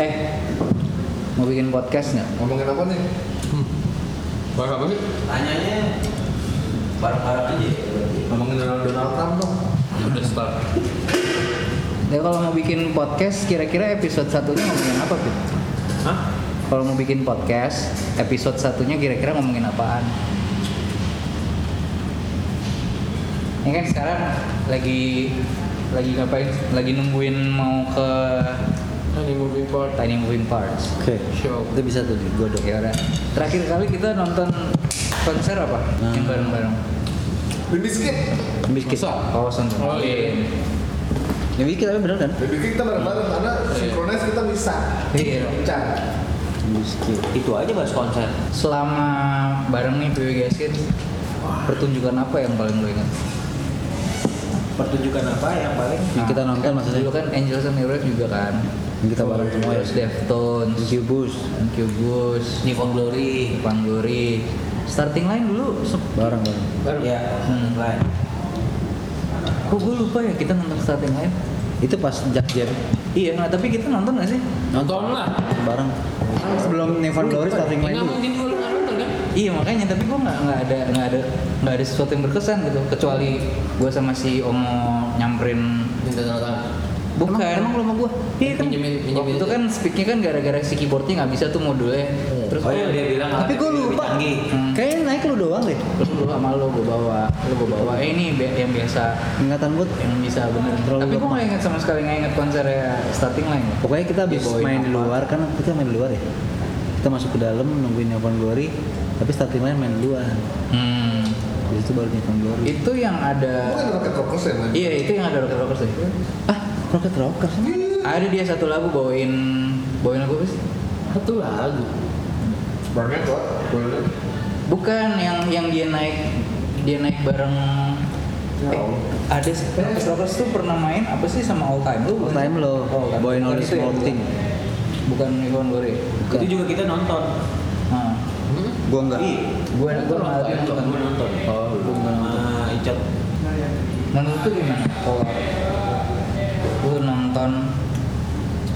Eh, mau bikin podcast nggak? Ngomongin apa nih? Bahas apa sih? Tanyanya bareng-bareng aja ya. Ngomongin Donald, Donald Trump dong. Ya udah start. Ya kalau mau bikin podcast, kira-kira episode satunya ngomongin apa, Pit? Hah? Kalau mau bikin podcast, episode satunya kira-kira ngomongin apaan? Ini kan sekarang lagi lagi ngapain? Lagi nungguin mau ke Tiny moving part. Tiny Moving Parts. Oke. Show. Itu bisa tuh digodok. Ya udah. Terakhir kali kita nonton konser apa? Nah. Yang bareng-bareng. Baby Skip. Biskit. Masa? Oh, nonton. Oh, iya. Yang bikin tapi bener kan? Skip kita bareng-bareng karena sinkronis kita bisa. Iya. Pecah. Biskit. Itu aja bahas konser. Selama bareng nih PW Gasket, pertunjukan apa yang paling lo ingat? Pertunjukan apa yang paling Yang kita nonton kan maksudnya? Dulu kan Angels and Airwaves juga kan. Yang kita bareng semua ya. Deftones, Incubus. Incubus, Newfound Glory? Van Glory. Starting line dulu Bareng bareng. Bareng. Ya, Hmm. lain. Kok gue lupa ya kita nonton starting line? Itu pas Jack Jam Iya, nggak tapi kita nonton gak sih? Nonton lah. bareng. Sebelum Nevan Glory starting line Enggak dulu. mungkin gue nonton kan? Iya makanya tapi gue nggak nggak ada nggak ada nggak ada sesuatu yang berkesan gitu kecuali gue sama si Omo nyamperin Minta tanda tangan. Bukan Emang- emang lu sama gua? iya kan pinjemin waktu itu kan speaknya kan gara-gara si keyboardnya nggak bisa tuh modulnya terus Oh iya dia bilang Tapi gue lebih lupa. Hmm. Kayaknya naik lu doang deh. terus lu sama lo gue bawa lo gue bawa eh ini yang biasa Ingatan gue. yang bisa bener Terlalu tapi gue lemah. nggak inget sama sekali nggak inget konsernya starting line ya Pokoknya kita habis main di luar kan kita main di luar ya. Kita masuk ke dalam nungguin Nevan Glory, tapi starting line main di luar. hmm. Di situ baru Glory. itu yang ada Bukan Rocket Rockers ya, iya itu yang ada rocker rocker sih Ah, Rocket Rockers. ada dia satu lagu bawain bawain lagu apa sih Satu lagu. Kuat. Boleh. Bukan yang yang dia naik dia naik bareng eh, ada Rockers Rockers tuh pernah main apa sih sama All Time Low? All? Time Low, Oh, bukan. Boy itu ya, Small bukan. Thing. Bukan Ivan Glory. Bukan. Itu juga kita nonton. Nah, Gua enggak. Iya. nggak Gue nonton. gue nonton. Oh, nggak nonton. Sama Icet. Menurut tuh gimana? Kalau nonton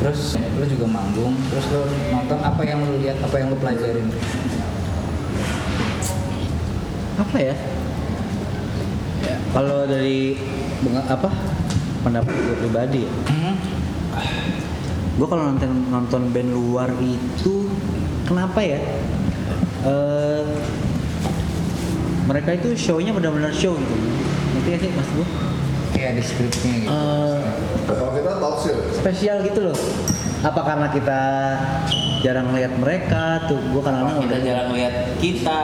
terus lu juga manggung terus lu nonton apa yang lu lihat apa yang lu pelajarin Apa ya? Kalau dari apa pendapat gue pribadi ya, hmm? gue kalau nonton nonton band luar itu kenapa ya? Eh, mereka itu show-nya benar-benar show gitu. Ngerti gak sih mas gue? Kayak ada skripnya gitu Eh, Kalau kita talk show. spesial gitu loh. Apa karena kita jarang lihat mereka tuh? Gue kadang-kadang kita udah- jarang lihat kita.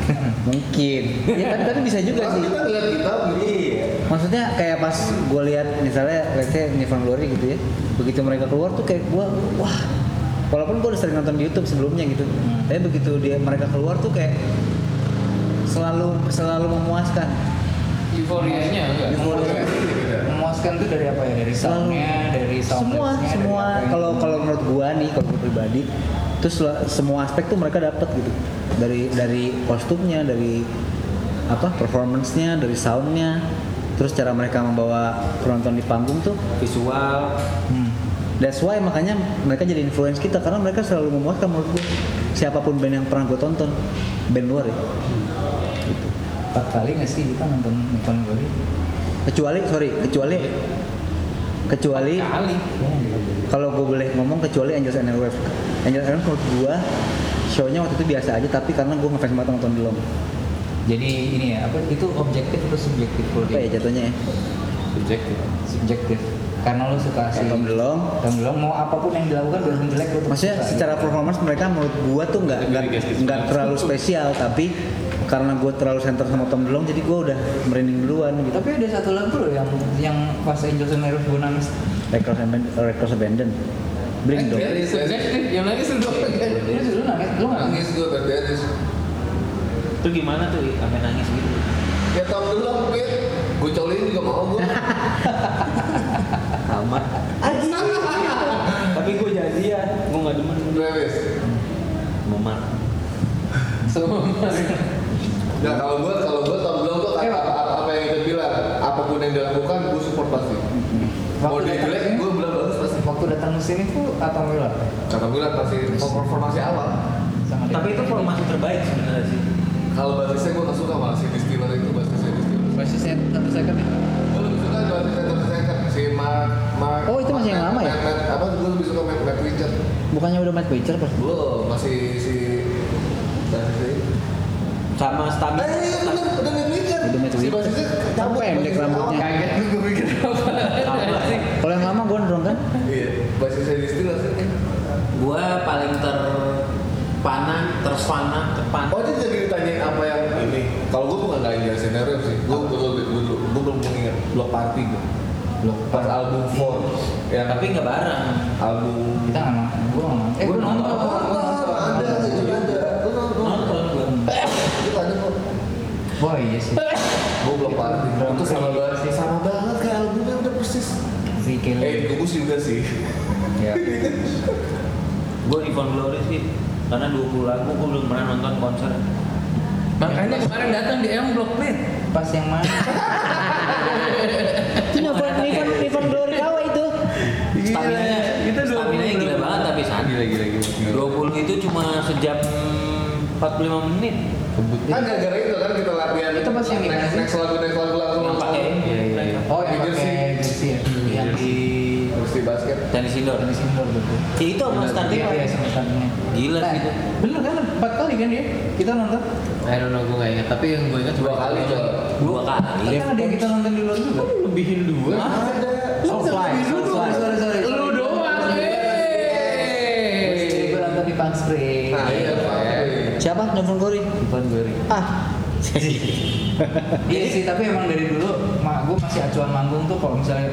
mungkin. Ya tapi, tapi bisa juga sih. kita ngeliat kita. Iya. Maksudnya kayak pas gue lihat misalnya let's say Nirvana Glory gitu ya, begitu mereka keluar tuh kayak gue wah, walaupun gue udah sering nonton di YouTube sebelumnya gitu, Hmm. tapi begitu dia mereka keluar tuh kayak selalu selalu memuaskan. Euforianya enggak? Euforia. memuaskan tuh dari apa ya dari soundnya dari semua soundtracknya, dari semua apa yang- kalau kalau menurut gua nih kalau gua pribadi terus semua aspek tuh mereka dapat gitu dari dari kostumnya dari apa performance-nya dari soundnya terus cara mereka membawa penonton di panggung tuh Visual. Hmm. That's why makanya mereka jadi influence kita karena mereka selalu memuaskan menurut gue. Siapa pun band yang pernah gue tonton, band luar ya. Gitu. Empat kali nggak sih kita nonton Newfound Glory Kecuali sorry, kecuali kecuali kalau gue boleh ngomong kecuali Angels and Airwaves. Angels and Airwaves menurut gue show-nya waktu itu biasa aja tapi karena gue ngefans banget nonton dulu. jadi ini ya apa itu objektif atau subjektif kalau Apa ya jatuhnya ya? Subjektif. subjektif karena lo suka si Tom DeLonge. Tom DeLonge mau apa pun yang dilakukan biarpun jelek lo Maksudnya suka, secara gitu. performance mereka menurut gua tuh nggak nggak nggak terlalu spesial tapi karena gue terlalu center sama Tom DeLonge jadi gue udah merinding duluan gitu. tapi ada satu lagu loh yang yang pas Angels and Airwaves gue nangis Records Abandon, Records Abandon. Blink dong. Jadi subjektif. Yang nangis lu dong. lu lu nangis lu nggak nangis Nangis gue berarti. Itu gimana tuh sampai nangis gitu? Ya lah mungkin. Gue colin juga mau gue. Amat. Tapi gue jadi ya, gue nggak demen Travis. memar. Semua. Ya kalau gue kalau gue tau belum tuh Eh, apa, apa, apa yang kita bilang apa pun yang dilakukan gue support pasti. Mau dia jelek gue bilang bagus pasti waktu datang ke sini tuh atau Miller Kata gue liat masih formasi awal. dia. Tapi itu formasi terbaik sebenarnya sih. Kalau basisnya gue gak suka malah si Distiller itu basisnya Distiller. Basisnya satu second ya? Gue lebih suka basisnya terus second si Mark Mark. Oh, itu masih yang lama ya? Apa gue lebih suka Matt Matt Richard. Bukannya udah Matt Pager pas? Belum masih si. Sama stamina. Eh iya bener, udah Matt Richard. Udah Matt Si pendek rambutnya. awal. Kaget gue mikir apa. Kalau yang lama gondrong kan? Iya, basisnya Distiller sih. Gua paling terpana, terfana, terpana. Oh dia jadi ditanyain apa yang ini. Kalau gue bukan nggak jelasin Nerem sih. Gue gue gue gue gue belum mengingat Block Party gue. Blok Pas album 4 yang Tapi nggak bareng. album kita nggak nonton gue nggak nonton eh gue nonton nonton. ada itu ada. Lu nonton? Nonton gua. Itu ada kok. Wah iya sih Gue Party. Drum Itu sama Free. banget sama banget kayak albumnya udah persis. si Kelly Eh, Gugus juga sih. ya Gua Yvonne Glory sih. Karena 20 lagu gua belum pernah nonton konser. Makanya kemarin datang di M Block Net. pas yang mana Itu Nivan Nivan Nivan Glory Kawa itu. Stamina Kita 20 stamina gila banget tapi saat Gila gila gila. 20 itu cuma sejam 45 menit. Kan gara-gara itu kan kita latihan. Itu pas yang next, next lagu next lagu langsung Yang pakai Iya, iya, iya. oh yang Jersey. pakai jersey ya yang di di basket. tenis indoor. di indoor betul Ya itu iya iya sama startingnya Gila Nah, sih itu. bener kan empat kali kan dia kita nonton I don't know gue gak ingat. Tapi yang gue ingat Dua kali coba. Dua kali. kan ada yang kita nonton di luar juga lebihin dua. Ada. Outfly Outfly sorry sorry Lu doang. Gue nonton di Spring Nah, iya, Pak. Glory? Ivan Glory Ah. Iya sih, tapi emang dari dulu mak gue masih acuan manggung tuh kalau misalnya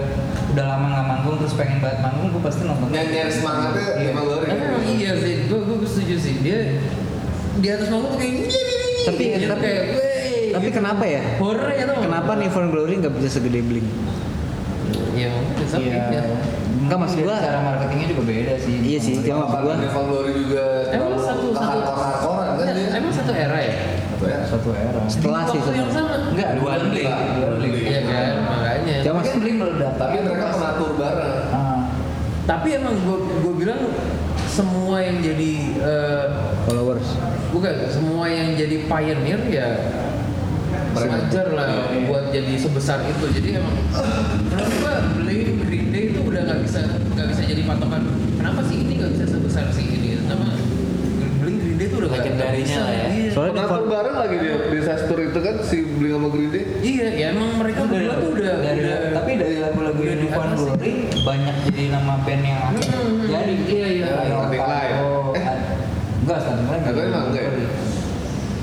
udah lama nggak manggung terus pengen banget manggung gue pasti nonton. Nyanyian semangatnya Iya. emang emang iya sih. Gue gue setuju sih. Dia di atas manggung tuh kayak Tapi gitu, tapi kayak tapi gitu. kenapa ya? horror ya tuh. Kenapa Nivan Glory nggak bisa segede Blink? Ya tapi Iya. ya. Enggak, maksud gua- cara marketingnya juga beda sih. Iya sih, itu yang maksud gua. Evan Glory juga Emang satu satu. Emang satu era ya? Apa ya? Satu era. Setelah sih Waktu yang sama. Enggak, Dua Blink. Blink. Iya kan, makanya. Cuma kan Blink meledak. Tapi mereka pernah tur bareng. Ah, Tapi emang gue gue bilang semua yang jadi eh, followers. bukan semua yang jadi pioneer ya wajar lah Iya, iya. buat jadi sebesar itu. Jadi emang gua Blink Green Day itu udah nggak bisa nggak bisa jadi patokan. Kenapa sih ini nggak bisa sebesar si ini? Kenapa Green Day itu udah bisa. lah ya. Iya. Soalnya Nivan bareng lagi dia di Sastur itu kan si Blink sama Green Day. Iya, ya emang mereka berdua tuh udah dari, udah tapi dari lagu-lagu udah di Ivan atas. Glory banyak jadi nama band yang Hmm, hmm, jadi iya, iya. Line. Oh, Eh. enggak starting line Starting Line enggak ya?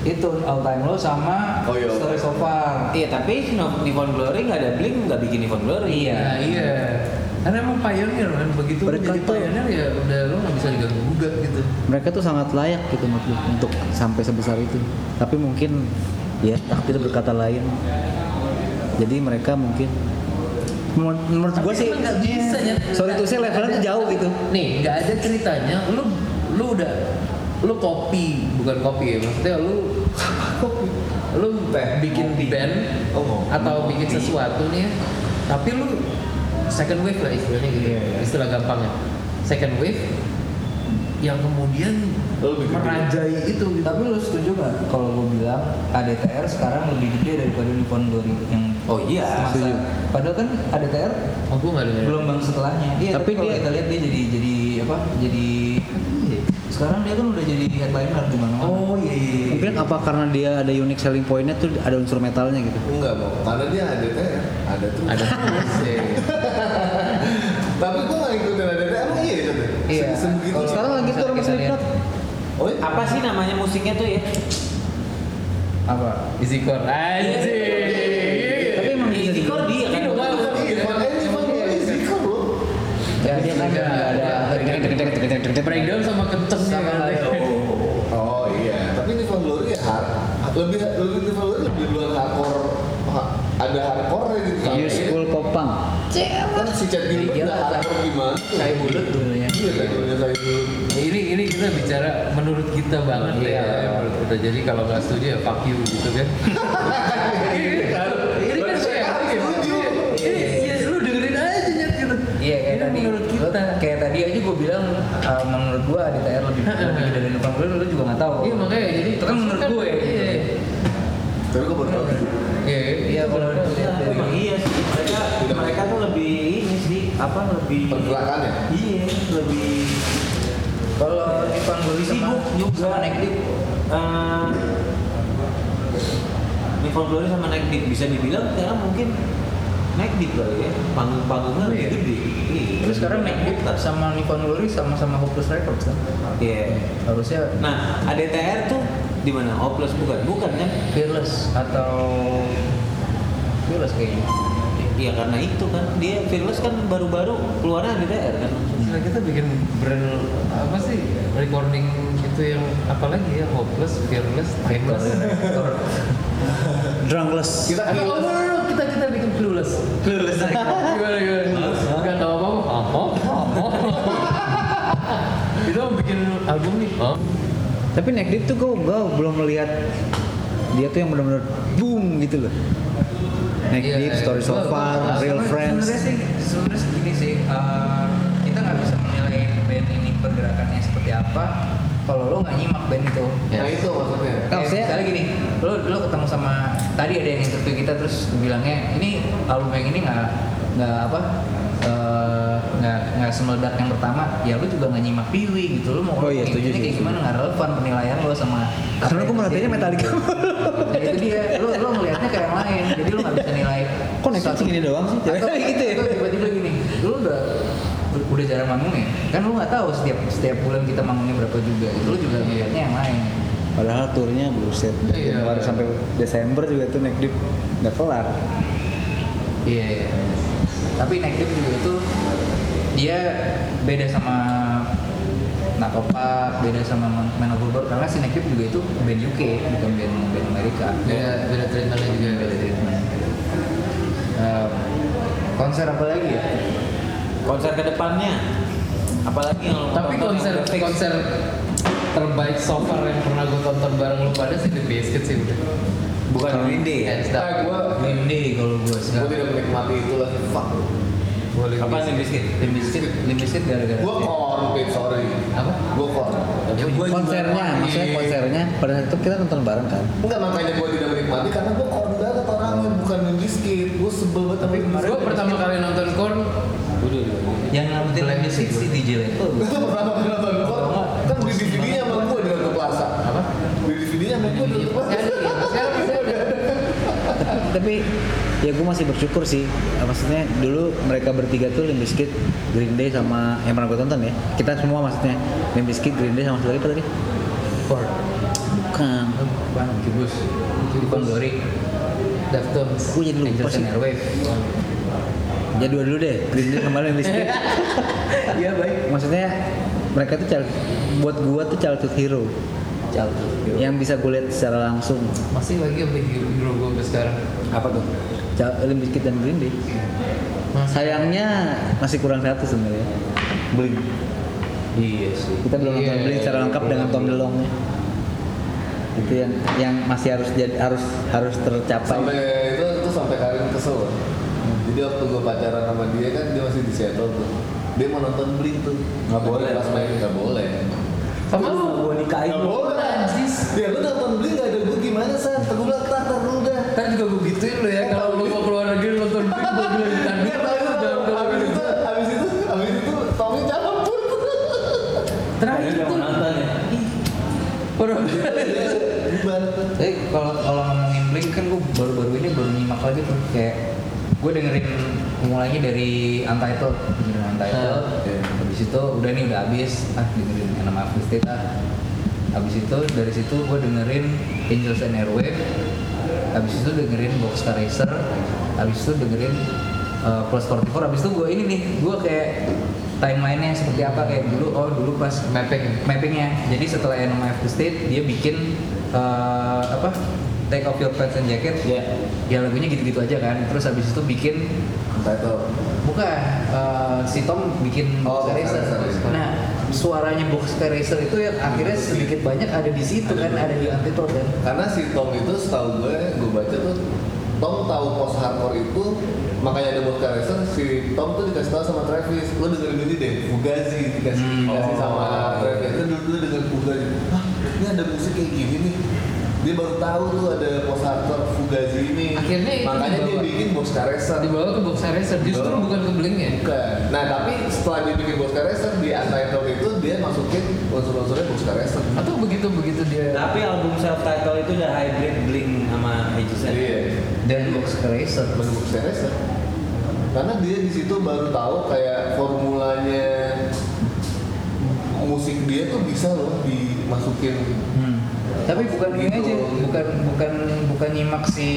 itu all time low sama Oh, iya. story so far Iya tapi No- Nippon Glory nggak ada Blink nggak bikin Nippon Glory. Iya, iya. Karena emang pioneer kan begitu Mereka jadi tuh- pioneer ya udah lo nggak bisa diganggu gugat gitu. mereka tuh sangat layak gitu menurut gue, untuk sampai sebesar itu. Tapi mungkin ya takdir berkata lain. Jadi mereka mungkin menurut, gue sih nggak bisa ya. sorry tuh saya levelnya tuh jauh gitu. Nih, nggak ada ceritanya. Lu lu udah lu kopi bukan kopi ya maksudnya lu kopi lu bikin band Oh, atau bikin sesuatu nih ya, tapi lu second wave lah istilahnya gitu Iya, iya. istilah gampangnya second wave yang kemudian Lu bikin merajai itu gitu. tapi lu setuju nggak kalau gue bilang ADTR sekarang lebih gede daripada Nippon Glory yang Oh iya. semasa- setuju. padahal kan ADTR oh gue nggak dengar gelombang setelahnya iya Tapi tapi, kalau dia- kita lihat dia jadi jadi apa jadi sekarang dia kan udah jadi headliner di mana oh iya, iya, iya. Mungkin apa karena dia ada unique selling pointnya tuh ada unsur metalnya gitu. Enggak mau, karena dia ada teh, ada tuh. ada terus ya Tapi gua nggak ikutin ada emang iya. Iya. Segitu. Kalau Sekarang lagi tuh sama. Slipknot. Oh iya. Apa sih namanya musiknya tuh ya? apa easy core anjir Tapi emang Easy Core dia kan. Ini udah malu. Iya, makanya dia mah Ziko loh. ya dia kan ada breakdown sama kencengnya Sama kan lain. Oh iya, tapi Nivan Glory ya hard. Lebih lebih Glory lebih luar hardcore. Ha- Ada gitu. New school pop punk. Kan si Gilbert Gila, udah hardcore gimana? kayak bulat dulunya Iya, bulat. ini ini kita bicara menurut kita banget Iya. ya menurut kita jadi kalau nggak setuju ya fuck you gitu kan ini kan ini kan saya Setuju. ini ya lu dengerin aja nyet gitu Iya kayak ini tadi menurut kita kayak uh, menurut gua ADTR lebih lebih dari Ivan Glory lu juga nggak tahu. Iya makanya jadi itu kan menurut gue. Iya. Tapi gue baru tahu. Iya. Iya kalau Ya, emang iya sih mereka mereka tuh lebih ini sih apa lebih Pergerakannya? iya lebih kalau Ivan Glory sama sibuk juga Deep Eh, Nifon Glory sama Naik Deep bisa dibilang sekarang mungkin Naik Deep kali ya panggung-panggungnya lebih Iya. gede Iya. Terus sekarang Nick Deep sama Ivan Glory sama-sama Hopeless Records kan? Iya. Harusnya Nah, ADTR tuh di mana? Hopeless bukan? Bukan kan? Fearless atau Fearless kayaknya. Iya karena itu kan dia Fearless kan baru-baru keluarnya ADTR kan. Nah, kita bikin brand apa sih recording itu yang apa lagi ya hopeless, fearless, timeless. Drunkless. Kita Oh, no, no, no, kita kita bikin clueless. Clueless. gimana gimana? Gak tahu apa apa. Apa? Apa? Kita mau bikin album nih. Oh. Tapi Deep tuh gue belum melihat dia tuh yang benar-benar boom gitu loh. Neck Iya, Deep, iya. Story So Far, gua- Real Friends. Sebenarnya sih, sebenarnya gini sih, eh, kita nggak bisa menilai band ini pergerakannya seperti apa kalau lo nggak nyimak band itu. Nah itu maksudnya. Kalau Kayak saya- misalnya gini, lo lo ketemu sama tadi ada yang interview kita terus bilangnya ini album yang ini nggak nggak apa eh, nggak nggak semeledak yang pertama, ya lo juga nggak nyimak Piwi gitu lo mau Oh iya, setuju kayak gimana nggak relevan penilaian lo sama Karena gue merhatinya terjadi. Metallica. Nah, itu dia, lo lo ngelihatnya kayak yang lain, jadi lo nggak bisa nilai. Kok satu- segini doang sih? atau, gitu ya? tiba-tiba gini, lo udah udah jarang manggung ya, kan lo nggak tahu setiap setiap bulan kita manggungnya berapa juga, itu lo juga ngelihatnya yang lain. Padahal turnya buset dari Iya. Januari sampai Desember juga tuh Neck Deep nggak kelar. Iya. iya. Tapi Neck Deep juga itu dia beda sama Natopak, beda sama Man- Man Overboard karena Deep juga itu band UK, bukan band band Amerika. Beda beda treatmentnya juga. beda treatment. Eh, konser apa lagi ya? Konser ke depannya apalagi yang Tapi tonton yang konser konser terbaik so far yang pernah gue tonton bareng lu pada sih The Biscuit sih udah. bukan Green Day ya? Nah, gue Green Day kalau gue sih. gue tidak menikmati itu lagi. Fuck. Gua Apa nih biscuit? Limp Bizkit, Limp Bizkit gara-gara. Gue korn, sorry. Apa? Gue korn. Ya, gua juga- konsernya, maksudnya konsernya pada saat itu kita nonton bareng kan. Enggak makanya gue tidak menikmati karena gue korn banget orangnya bukan Limp Bizkit. Gue sebel banget sama Limp Gue pertama kali nonton Korn Udah, udah, udah. Yang ngikutin Limp Bizkit si DJ tuh pertama kali nonton korn kan beli DVD-nya sama gue di Plaza. apa? Beli DVD-nya sama gue di Plaza. Masih ada ya? Masih ada, masih ada. Tapi ya gue masih bersyukur sih. Eh, Maksudnya dulu mereka bertiga tuh Limp Bizkit, Green Day sama yang pernah gue tonton ya. Kita semua maksudnya Limp Bizkit, Green Day sama satu lagi apa tadi? Korn. Bukan. Bukan, Kibus. Ivan Glory. Deftones. Gue jadi lupa sih. Airwave. Jadi dua dulu deh, Green Day sama Limp Bizkit. Iya baik. Maksudnya mereka tuh buat gua tuh childhood hero Yang bisa gue lihat secara langsung. Masih lagi yang beli hero gue sampai sekarang. Apa tuh? Limp Bizkit dan Green Day. Masih. Sayangnya masih kurang satu sebenarnya. Blink. Iya sih. Kita belum nonton Iya, Blink secara iya, lengkap iya. dengan Tom DeLonge itu yang yang masih harus jadi harus harus tercapai. Sampai itu itu sampai Karin kesel. loh. Jadi waktu gue pacaran sama dia kan dia masih di Seattle tuh. Dia mau nonton Blink tuh. Nggak boleh. Pas main nggak boleh. Sama lu. Gua nikahin lu. boleh. Ya lu nonton Blink nggak ada gue gimana san? Gue bilang tar tar dulu dah. Kan juga gue gituin lo ya kalau lu mau keluar negeri nonton film gue bilang Iya, itu jangan keluar abis itu, abis itu, abis itu Tommy cabut. Terakhir Dia tuh. mau nonton ya? Bubar. Tapi kalau kalau ngomongin Blink kan gue baru-baru ini baru nyimak lagi tuh kayak gue dengerin mulainya dari Untitled, Untitled. Habis itu udah nih udah habis, ah dengerin the State ah. Habis itu dari situ gue dengerin Angels and Airwave. Habis itu dengerin Boxcar Racer. Habis itu dengerin uh, Plus 44. Habis itu gue ini nih, gue kayak timelinenya seperti apa kayak dulu oh dulu pas Mapping. mappingnya jadi setelah the State dia bikin eh, apa take off your pants and jacket Iya. ya lagunya gitu-gitu aja kan terus habis itu bikin Title. Bukan eh, si Tom bikin Oh, Racer Boxcar Racer. nah suaranya Boxcar Racer itu yang akhirnya sedikit banyak ada di situ kan ada di Untitled kan. Karena si Tom itu setahu gue, gue baca tuh Tom tahu post hardcore itu makanya ada Vodka Racer si Tom tuh dikasih tahu sama Travis. Lo dengerin ini deh Fugazi dikasih Hmm. dikasih sama Oh, Travis. Kan dulu dulu dengan Fugazi Hah ini ada musik kayak gini nih dia baru tahu tuh ada post hardcore Fugazi ini Akhirnya itu makanya dia bikin Vodka Racer dibawa ke box racer justru Dibawa. bukan ke bling ya Bukan. Nah tapi setelah dia bikin Vodka Racer di Untitled itu dia masukin unsur-unsurnya Vodka Racer atau begitu begitu dia Tapi album self title itu udah hybrid Blink sama Aegis Iya. dan box racer Baru Vodka Racer karena dia di situ baru tahu kayak formulanya musik dia tuh bisa loh dimasukin Hmm. Tapi bukan ini Gitu. aja, bukan bukan bukan nyimak si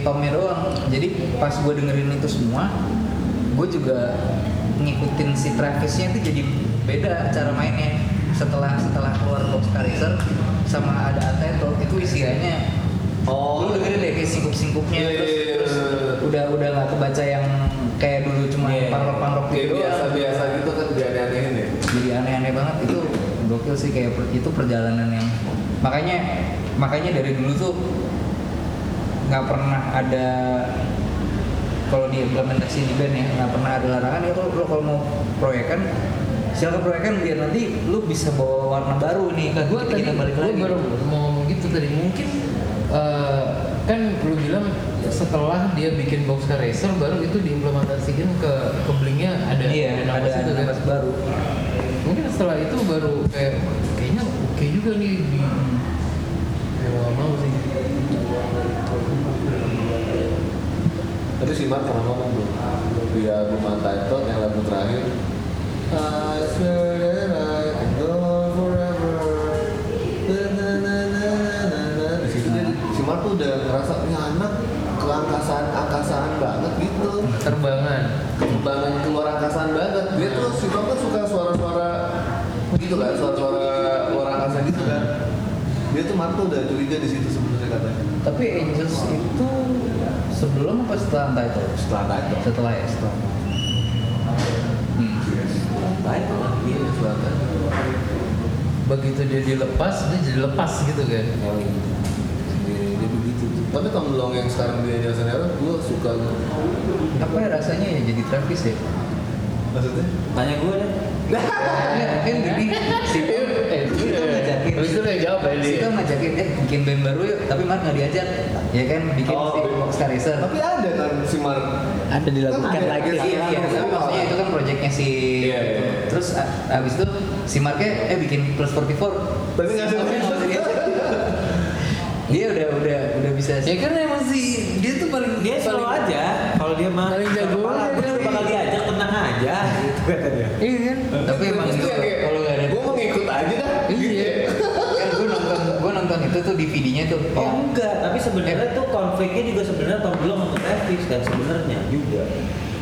Tomnya doang. Jadi pas gue dengerin itu semua, gue juga ngikutin si Travisnya itu jadi beda cara mainnya. Setelah setelah keluar Box Racer sama ada Untitled itu isiannya Oh. lu dengerin deh kayak singkup-singkupnya Iya, terus, iya, iya. terus udah udah nggak kebaca yang kayak dulu cuma Iya. punk-rock kayak gitu biasa-biasa gitu kan dia aneh-anehin ya jadi aneh-aneh banget itu gokil sih kayak itu perjalanan yang makanya makanya dari dulu tuh nggak pernah ada kalau diimplementasi di band ya nggak pernah ada larangan ya kalau lo kalau mau proyekan silakan proyekan biar nanti lu bisa bawa warna baru nih kan gue tadi kita balik lagi. baru mau ngomong gitu tadi mungkin eh, kan lu bilang setelah dia bikin box racer baru itu diimplementasikan ke ke blingnya ada iya nama ada situ kan? nafas baru. Mungkin setelah itu baru kayak oke juga nih di ya mau mau sih Tapi si Mark pernah ngomong tuh di album Untitled yang lagu terakhir. I swear that I can go on forever. Na, na, na, na, na, na. Di situ dia, si Mark tuh udah ngerasa ini anak keangkasaan angkasaan banget gitu. Terbangan. Kembangan keluar angkasaan banget. Dia tuh si Tom kan suka suara-suara gitu kan suara-suara luar angkasa gitu kan dia tuh tuh udah curiga di situ sebenarnya katanya. Tapi Angels itu sebelum apa setelah Untitled? Setelah Untitled. Setelah ya setelah. Hmm. Baik lah. Iya, setelah Untitled. begitu dia dilepas dia jadi lepas gitu kan? Dia- dia begitu. Tapi Tom Long yang sekarang dia Jason Aaron gue suka. Apa ya rasanya ya jadi Travis ya? Maksudnya? Tanya gue deh. Ya, kan jadi si Tom eh Tom ngajakin Habis itu dia jawab ya. Tom ngajakin eh bikin band baru yuk tapi Mark nggak diajak ya kan bikin Oh, si Box Racer tapi ada kan si Mark Ada dilakukan Ada, lagi. ada. iya iya tapi maksudnya itu kan proyeknya si Iya, iya. terus abis itu si Marknya eh bikin plus 44 Tapi nggak Si ada. Tomnya nggak usah diajak. dia udah udah udah bisa ya kan emang si dia tuh paling Dia selalu paling- aja. Kalau dia mah Paling jago dia gue kali. bakal diajak tenang aja. Gitu iya kan tapi emang itu kalau nggak ada gue mau ngikut aja dah Iya. Gue nonton gue itu tuh DVD-nya tuh Oh yang enggak, tapi sebenarnya tuh konfliknya juga sebenarnya Tom belum untuk Travis kan sebenarnya juga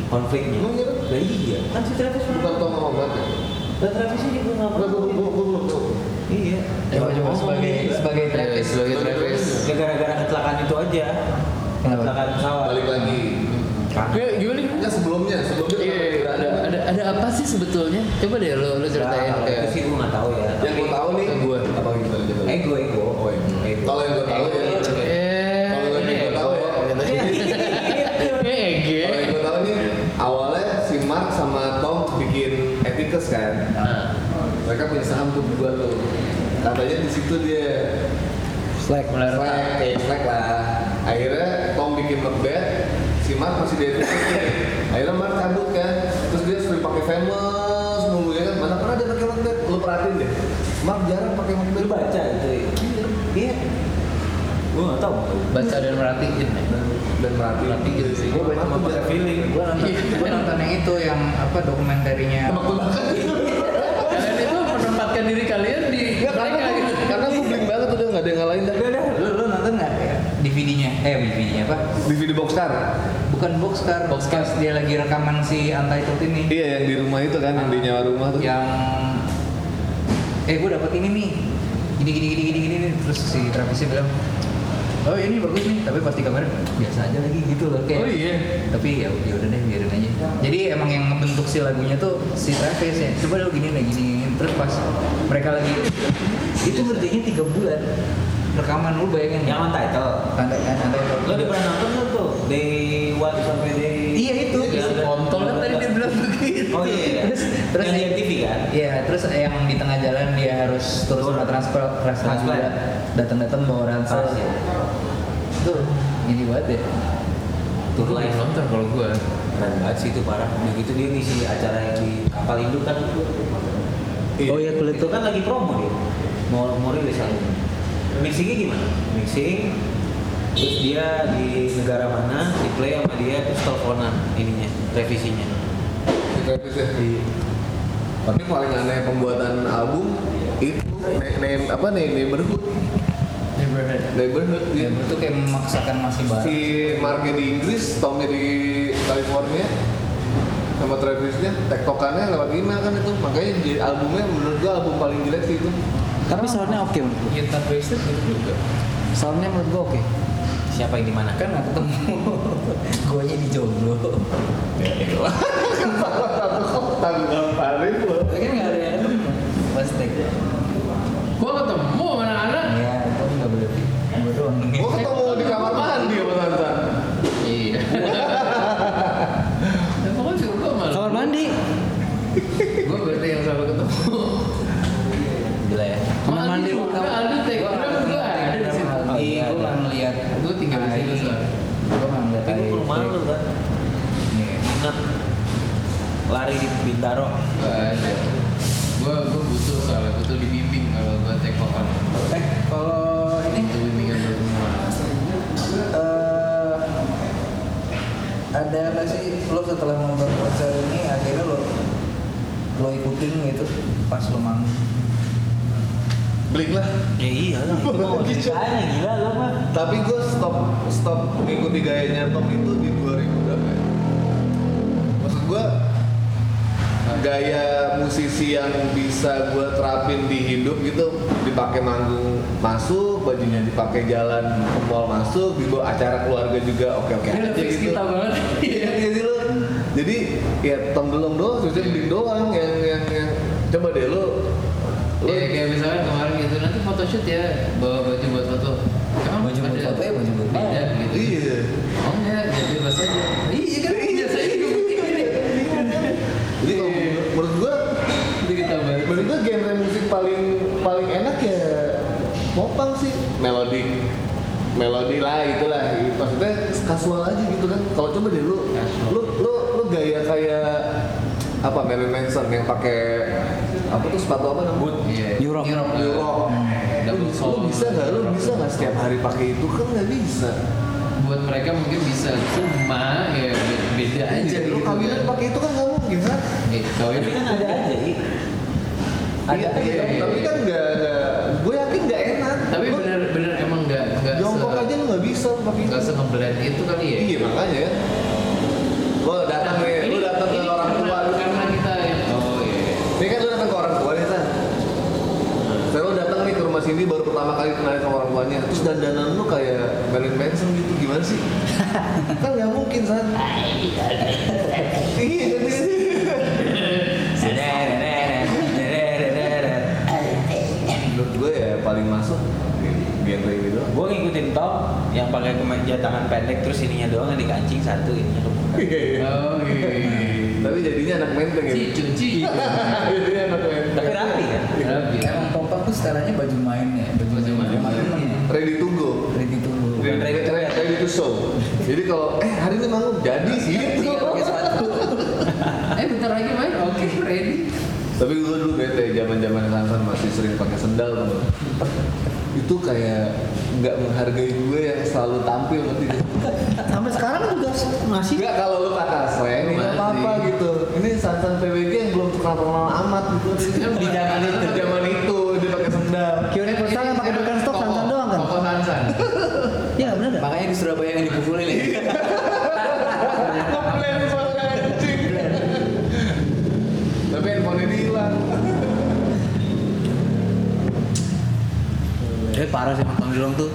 konfliknya. Emang iya? Lah iya, kan si Travis bukan Tom sama Mark ya Dan Travis ini juga nggak Gue pernah. gue belum tahu Iya. coba coba Ngomong sebagai sebagai Travis sebagai Travis Ya gara-gara kecelakaan itu aja. Kenapa? Kecelakaan pesawat. balik lagi Gimana, gimana gimana? ya sebelumnya sebelumnya Iya, iya, ada ada ada apa sih sebetulnya? Coba deh lo lo ceritain Nah, kayak itu sih gue nggak tahu ya. yang gue tahu nih gua. apa gitu aja Ego ego. oh iya. Ego. kalau yang gue tahu ya Kalau yang ini gue tahu ya. Ege. kalau yang gue tahu nih awalnya si Mark sama Tom bikin Epicus kan Nah, mereka punya saham tuh katanya di situ dia Slack. Slack, Slack lah. Akhirnya Tom bikin Macbeth, si Mark masih dari Akhirnya Mark cabut kan, terus dia sering pakai famous mulu ya kan. Mana pernah dia pakai Macbeth? Lu perhatiin deh. Mark jarang pakai Lu Macbeth. baca itu. Iya. Gue nggak tahu. baca dan merhatiin ya. Dan perhatiin. Perhatiin sih. Gue Cuma pakai feeling. gue nonton gue nonton yang itu yang apa dokumenterinya Kalian itu menempatkan diri kalian di karena mereka gitu. karena gue bling banget udah nggak ada yang ngalahin dah. lu lu nonton nggak ya DVD-nya eh DVD-nya apa Di video boxcar. Bukan boxcar boxcar dia lagi rekaman si Untitled ini. Iya yang di rumah itu kan, yang di nyawa rumah tuh. yang eh gue dapet ini nih. Gini gini gini gini gini. Nih. terus si Travisnya bilang oh ini bagus nih. Tapi pas di kamera biasa aja lagi gitu loh kayak. Oh iya. tapi ya ya udah deh biarin aja. Jadi emang yang ngebentuk si lagunya tuh si Travis ya. Coba lo gini nih gini. Terus pas mereka lagi itu ngerjainnya tiga bulan. Rekaman lu bayangin. Yang on title. Tanda kan ada Lo udah pernah nonton tuh? Day one sampai day Iya itu. Kontol kan tadi dia bilang begitu. Oh iya. iya. Terus- terus yang di yang- MTV kan? Iya, terus yang di tengah jalan dia harus terus Turun. sama transfer transfer juga datang-datang bawa ransel. Pas, ya. Itu ini banget ya. Tuh live nonton kalau gua. Keren banget sih itu parah. Begitu dia ngisi acara yang di kapal induk kan. Oh iya, kulit Itu kan lagi promo dia. Mau mau rilis album. Mixingnya gimana? Mixing terus dia di negara mana di play sama dia terus teleponan ininya revisinya Gratis ya. Tapi paling aneh pembuatan album itu ne- name apa nih neighborhood Neighborhood. neighborhood Ya, ya. itu kayak memaksakan masih baru. si Marknya di Inggris, Tommy di California sama Travisnya tektokannya lewat email kan itu makanya di albumnya menurut gua album paling jelek sih itu Tapi soundnya oke menurut gua. Wasted gitu juga. Soundnya menurut gua oke. Siapa yang di mana Kan nggak ketemu. Guanya di jomblo. tanggal paling gua Kan nggak ada yang ketemu. Pas take. Gua ketemu sama anak-anak. Ya, itu nggak boleh. Gua doang. gua ketemu di kamar mandi sama Tantan Iya. Suruh gua malah. Kamar mandi. Gua berarti yang selalu ketemu. Gila ya. Kamar mandi. Gua ada take. Gua gua ada di situ. Oh, iya, gua nggak ngeliat. Gua tinggal di situ soalnya. Air gue rumah lu kan Iya. ingat lari di Bintaro Gak ada. Gua gua butuh soalnya butuh dibimbing kalau gua take vokal. Eh, kalau ini Butuh bimbingan dari semua. eh ada nggak sih lo setelah nonton konser ini akhirnya lo lo ikutin gitu pas lo manggung Blink lah ya iya lah itu mau ceritanya gila lo mah tapi gua stop ngikuti gayanya Tom itu di 2000 berapa ya maksud gua gaya musisi yang bisa gua terapin di hidup gitu dipakai manggung masuk bajunya dipakai jalan ke mall masuk dibawa acara keluarga juga oke oke Ini aja gitu kita banget. Iya iya sih lo. Jadi ya Tom Delong doang, terus Blink doang yang yang yang coba deh lo lo Ya kayak misalnya kemarin gitu nanti photoshoot ya bawa baju buat foto. Emang Baju buat ada foto ya baju buat beda gitu. iya. Oh enggak, ya bebas aja. Iya kan biasa aja gue Jadi kalau menurut- menurut gua menurut gua genre musik paling paling enak ya popang sih melodi melodi lah itulah maksudnya kasual aja gitu kan kalau coba deh lu lu lu lu gaya kayak apa Marilyn Manson yang pakai apa tuh sepatu apa namanya Boot. Iya. Europe. Europe. Europe. Double Lu, lu bisa nggak? Lu bisa nggak setiap hari pakai itu? Kan nggak bisa. Buat mereka mungkin bisa cuma ya be- beda aja Lu gitu. kawinan pakai itu kan nggak mungkin kan? Eh, kawin tapi kan ada aja. Iya, iya, tapi kan nggak nggak. Gue yakin nggak enak. Tapi Lu bener-bener emang nggak nggak Jongkok aja lu nggak bisa lu pakai itu. nggak se ngeblend itu kali ya. Iya makanya ya. Lo datang nih, lu datang ke ini orang karena- tua. Karena kita yang oh iya. Ini kan lu datang ke orang tua nih kan. Saya lu Cindy baru pertama kali kenalin sama orang tuanya. Terus dandanan lu kayak Marilyn Manson gitu gimana sih? kan nggak mungkin kan? Iya jadi menurut gue ya paling masuk genre ini doang. gue ngikutin Tom yang pakai kemeja tangan pendek terus ininya doang yang dikancing satu ininya kebuka Oh iya. Tapi jadinya anak menteng ya. Cicu, cicu. jadinya anak menteng. tapi rapi kan Rapi. emang tuh setelahnya baju main ya baju, Baju main. Ready to go. ready to go Ready, ready, ready, ready to show. Jadi kalau eh hari ini manggung jadi gitu. Eh bentar lagi main, oke ready. Tapi gue dulu bete zaman-zaman Sansan masih sering pakai sendal tuh. Itu kayak nggak menghargai gue yang selalu tampil berarti. Sampai sekarang juga masih Enggak kalau lu kata slang ini nggak apa-apa Masih. gitu. Ini Sansan PWG yang belum terkenal amat gitu. Di zaman itu. Di zaman Kiori Persal yang pakai Birkenstock Koko- santan doang kan? Koko Sansan. Iya benar dah. makanya di Surabaya yang dipukulin ya Ngeblend soalnya anjing. Tapi handphone ini hilang. Tapi parah sih Bang Dilong tuh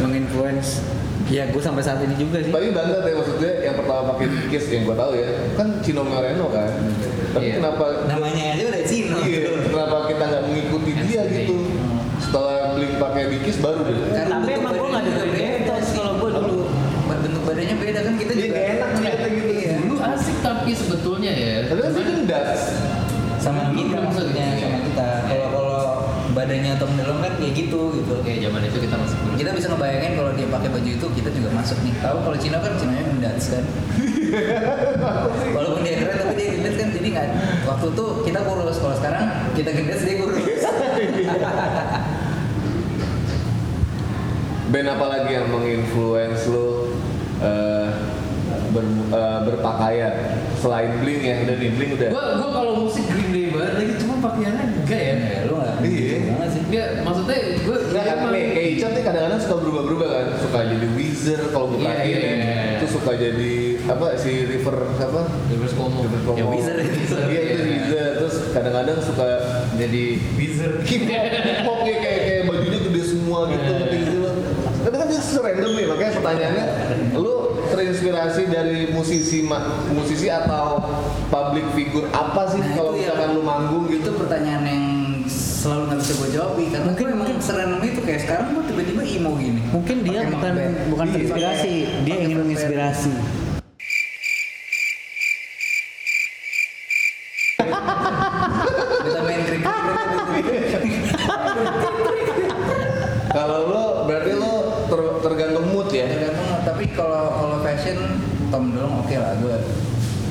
menginfluence ya gue sampai saat ini juga sih Tapi bangga deh maksudnya yang pertama pakai Kiss yang gua tahu ya kan Chino Moreno kan. Tapi Iya. kenapa namanya aja udah Cino iya, kenapa kita nggak mengikuti dia gitu? Dipakai Bikis baru deh. Karena Tapi bentuk emang gua nggak badannya dengerin kalau gua dulu. bentuk badannya beda kan kita Iya, juga enak ngeliatnya gitu. Iya. Dulu asik tapi sebetulnya ya. Tapi kan itu das. sama Dulu kita maksudnya sama kita kalau kalau badannya Tom DeLonge kan kayak gitu gitu Oke, zaman itu kita masih dulu. kita bisa ngebayangin kalau dia pakai baju itu kita juga masuk nih tahu kalau Cina kan Cina ngedance kan walaupun dia keren tapi dia gendut kan jadi nggak waktu itu kita kurus kalau sekarang kita gendut dia kurus Band apa lagi yang menginfluence lo eh, ber- eh, berpakaian selain Blink ya udah nih Blink udah. Gua gua kalau musik Green Day banget lagi cuma pakaiannya enggak ya. ya lu nggak Iya. gitu banget sih Enggak, maksudnya gue Enggak kan, nih, kayak nih kadang-kadang suka berubah-berubah kan Suka jadi Weezer kalau gue Iya, iya, ya. iya. Terus suka jadi, apa, si River, apa? Reverse Como. River Como Ya Weezer Iya itu Weezer, terus kadang-kadang suka jadi Weezer. hip hop, hop kayak, kayak, kayak bajunya gede semua gitu Iya. ngerti gitu loh. Kan serandom nih, makanya pertanyaannya Lu terinspirasi dari musisi ma- musisi atau public figure apa sih Nah, kalau itu misalkan yang- lu manggung itu gitu? pertanyaan yang selalu nggak bisa gue jawab karena mungkin emang serandom itu kayak sekarang gue tiba-tiba emo gini. Mungkin dia Pakai bukan bukan Iya, terinspirasi, pakai- dia ingin menginspirasi. kita main kriket Kalau lu berarti lu ter- tergantung mood ya? tergantung tapi kalau kalau fashion Tom DeLonge oke lah gue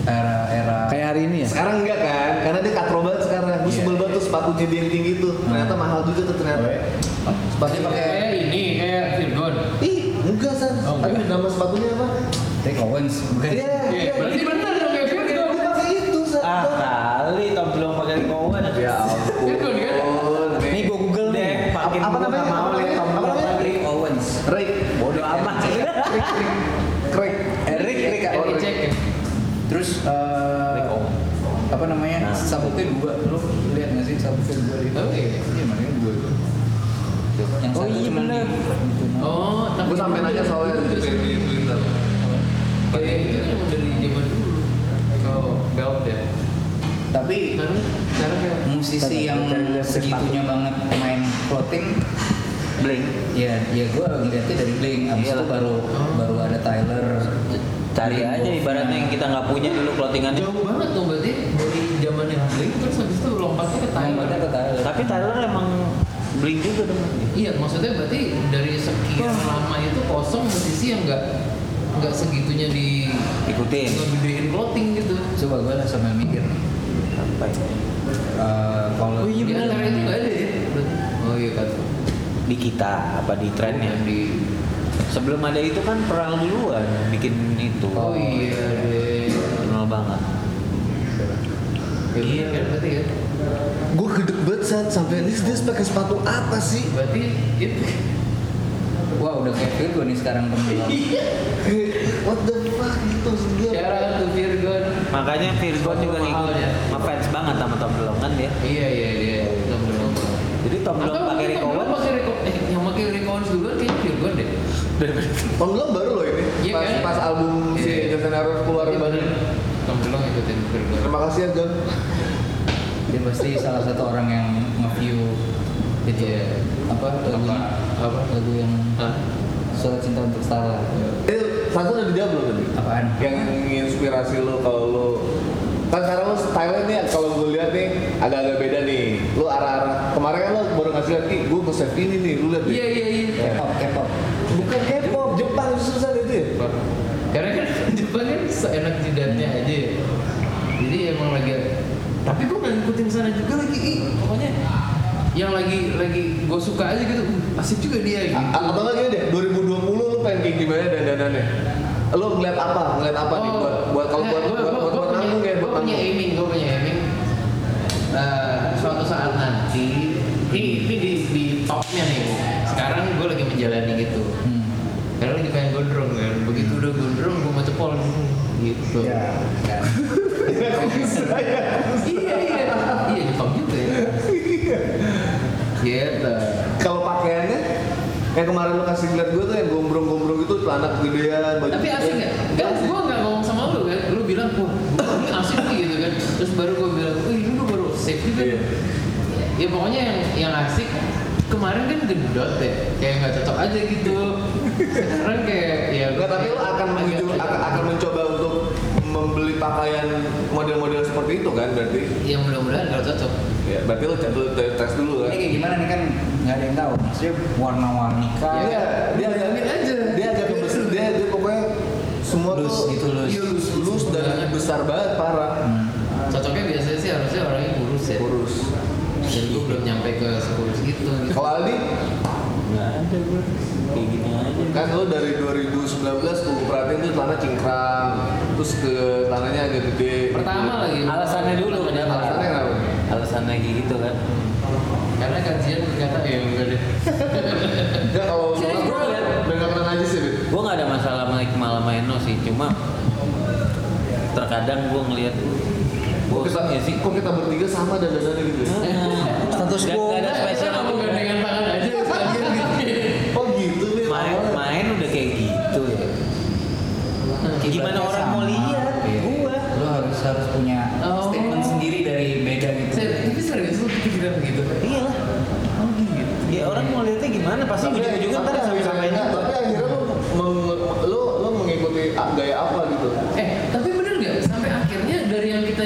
era era Kayak hari ini ya. Sekarang enggak kan? Karena dia katro banget sekarang. Gue Iya. sebel banget tuh sepatu jadi yang tinggi tuh. Ternyata mahal juga tuh ternyata. Sepatunya pakai Kayak ini, kayak Virgon. Ih, enggak san. Oh, Tapi enggak. nama sepatunya apa? Rick Owens bukan Iya, iya. Berarti bener dong kayak Virgon. Gue pakai itu san. Ah kali Tom belum pakai kawan. Ya ampun. Virgon kan? Nih gua Google Deh, nih. makin Apa namanya? mau Apa lihat namanya? Tom namanya? Rick Owens Rick. Bodoh amat. Craig. Rick Rick Eh, Oh, cek ya. terus eh, Rick Owens. apa namanya Nah. sabuknya dua lu lihat nggak sih sabuknya dua itu Oh, iya. iya makanya dua itu yang Oh, iya bener. gitu. Oh, tapi Gue sampai nanya soalnya di di Twitter. Kayak itu emang dari zaman dulu. Kalau belt ya. tapi Nah, sekarang kayak musisi yang segitunya banget main clothing Blink. ya ya gue ngeliatnya dari Blink abis itu Iyalah. baru baru ada Tyler Cari aja ibaratnya yang kita nggak punya dulu clothingannya. jauh banget tuh berarti dari zaman yang Blink terus habis itu lompatnya ke Tyler. Lompatnya ke Tyler. Tapi Tyler emang Blink juga dong. Iya, maksudnya berarti dari sekian lama itu kosong musisi yang nggak nggak segitunya di Ikutin. ngegedein clothing gitu. coba gue sambil mikir nih Apa ya? Eh, kalau Di antara itu nggak ada ya? Oh iya kan. Di kita apa di trennya? Yang di Sebelum ada itu kan Pearl duluan bikin itu. Oh iya deh. Kenal banget. Iya kan berarti ya. Gue gedek banget saat sampai ini dia pakai sepatu apa sih? Berarti itu. wah udah kayak Virgo nih sekarang temen What the fuck gitu dia. Cara tuh Virgon. Makanya Virgon juga ngikut Mahalnya. ngefans banget sama Tom DeLonge kan dia. Iya iya dia. Tom belum. Jadi Tom DeLonge pakai Rick Owens. pakai Owens. Eh, yang pakai Rick Owens dulu kayaknya Virgon deh. Tom belum baru loh ini. Iya pas, kan? pas album si Iya. Jason Aron keluar Iya, baru. Tom belum ikutin Virgon. Terima kasih ya John. Dia pasti salah satu orang yang nge-view itu Iya. apa lagunya Apa? lagu yang Hah? surat cinta untuk Starla Eh, satu udah dijawab belum tadi? apaan Yang inspirasi lo kalau lo kan sekarang lo style nih kalau gue lihat nih agak-agak beda nih lo arah-arah kemarin kan lo baru ngasih lihat nih gue nge-save ini nih lo lihat deh Iya iya iya. K-pop K-pop bukan K-pop Jepang saat itu ya Karena kan Jepang kan seenak jidatnya aja ya. Jadi emang lagi tapi gue nggak ngikutin sana juga lagi ih, pokoknya. Yang lagi lagi gue suka aja gitu uh, asik juga dia. Gitu. A- atau lagi deh 2020 lo pengen kayak gimana dandanannya? Lo ngeliat apa? Ngeliat apa nih buat buat kalau buat buat buat buat nanggung ya gue buat punya aiming gue punya aiming. Eh, suatu saat nanti ini ini di, di topnya nih sekarang gue lagi menjalani gitu. Hmm. karena lagi pengen gondrong kan. Begitu udah gondrong gue mau cepol gitu. Ya kan iya iya iya Jepang juga ya gitu kalau pakaiannya yang kemarin lo kasih lihat gue tuh yang gombrong-gombrong itu celana kegedean baju tapi asik nggak? Kan gue nggak ngomong sama lu kan? Lu bilang wah ini asik nih gitu kan. Terus baru gue bilang wih ini lu baru safe juga. Iya. ya pokoknya yang yang asik kemarin kan gendut ya kayak nggak cocok aja gitu. Sekarang kayak ya Enggak, tapi lo akan menuju akan, akan mencoba untuk membeli pakaian model-model seperti itu kan berarti? Ya mudah-mudahan kalau cocok ya berarti lo tes dulu tes dulu kan Ini kayak gimana nih kan nggak ada yang tahu. Maksudnya warna-warni kah? Iya, dia agak Bayangin aja. Dia agak besar, dia, dia pokoknya semua Loose tuh gitu, loose. Iya, loose, loose dan besar banget parah. Hmm. cocoknya biasanya sih harusnya orangnya kurus ya Kurus. dan gue belum nyampe ke sekurus gitu gitu. Kalau Aldi, nggak ada gue kayak gini aja kan lo dari 2019 tuh perhatiin tuh celana cingkrang, terus ke celananya agak gede. pertama lagi alasannya dulu Alasannya kenapa? Alasannya kayak gitu kan karena kajian berkata ya enggak deh Enggak kalau sholat gua liat- najis ya, Bit? gue nggak ada masalah sama Iqmal sama Eno sih cuma terkadang gue ngelihat Kok kita, ya sih kok kita bertiga sama dan dandannya gitu ya? Status quo. nggak ada spesial kamu gandengan tangan aja gitu Oh gitu nih. main main udah kayak gitu ya gimana orang gimana pasti ujung-ujungnya ntar tapi sama-samain akhirnya- juga Tapi akhirnya lo, meng- lo, lo mengikuti gaya apa gitu? eh tapi bener nggak sampai akhirnya dari yang kita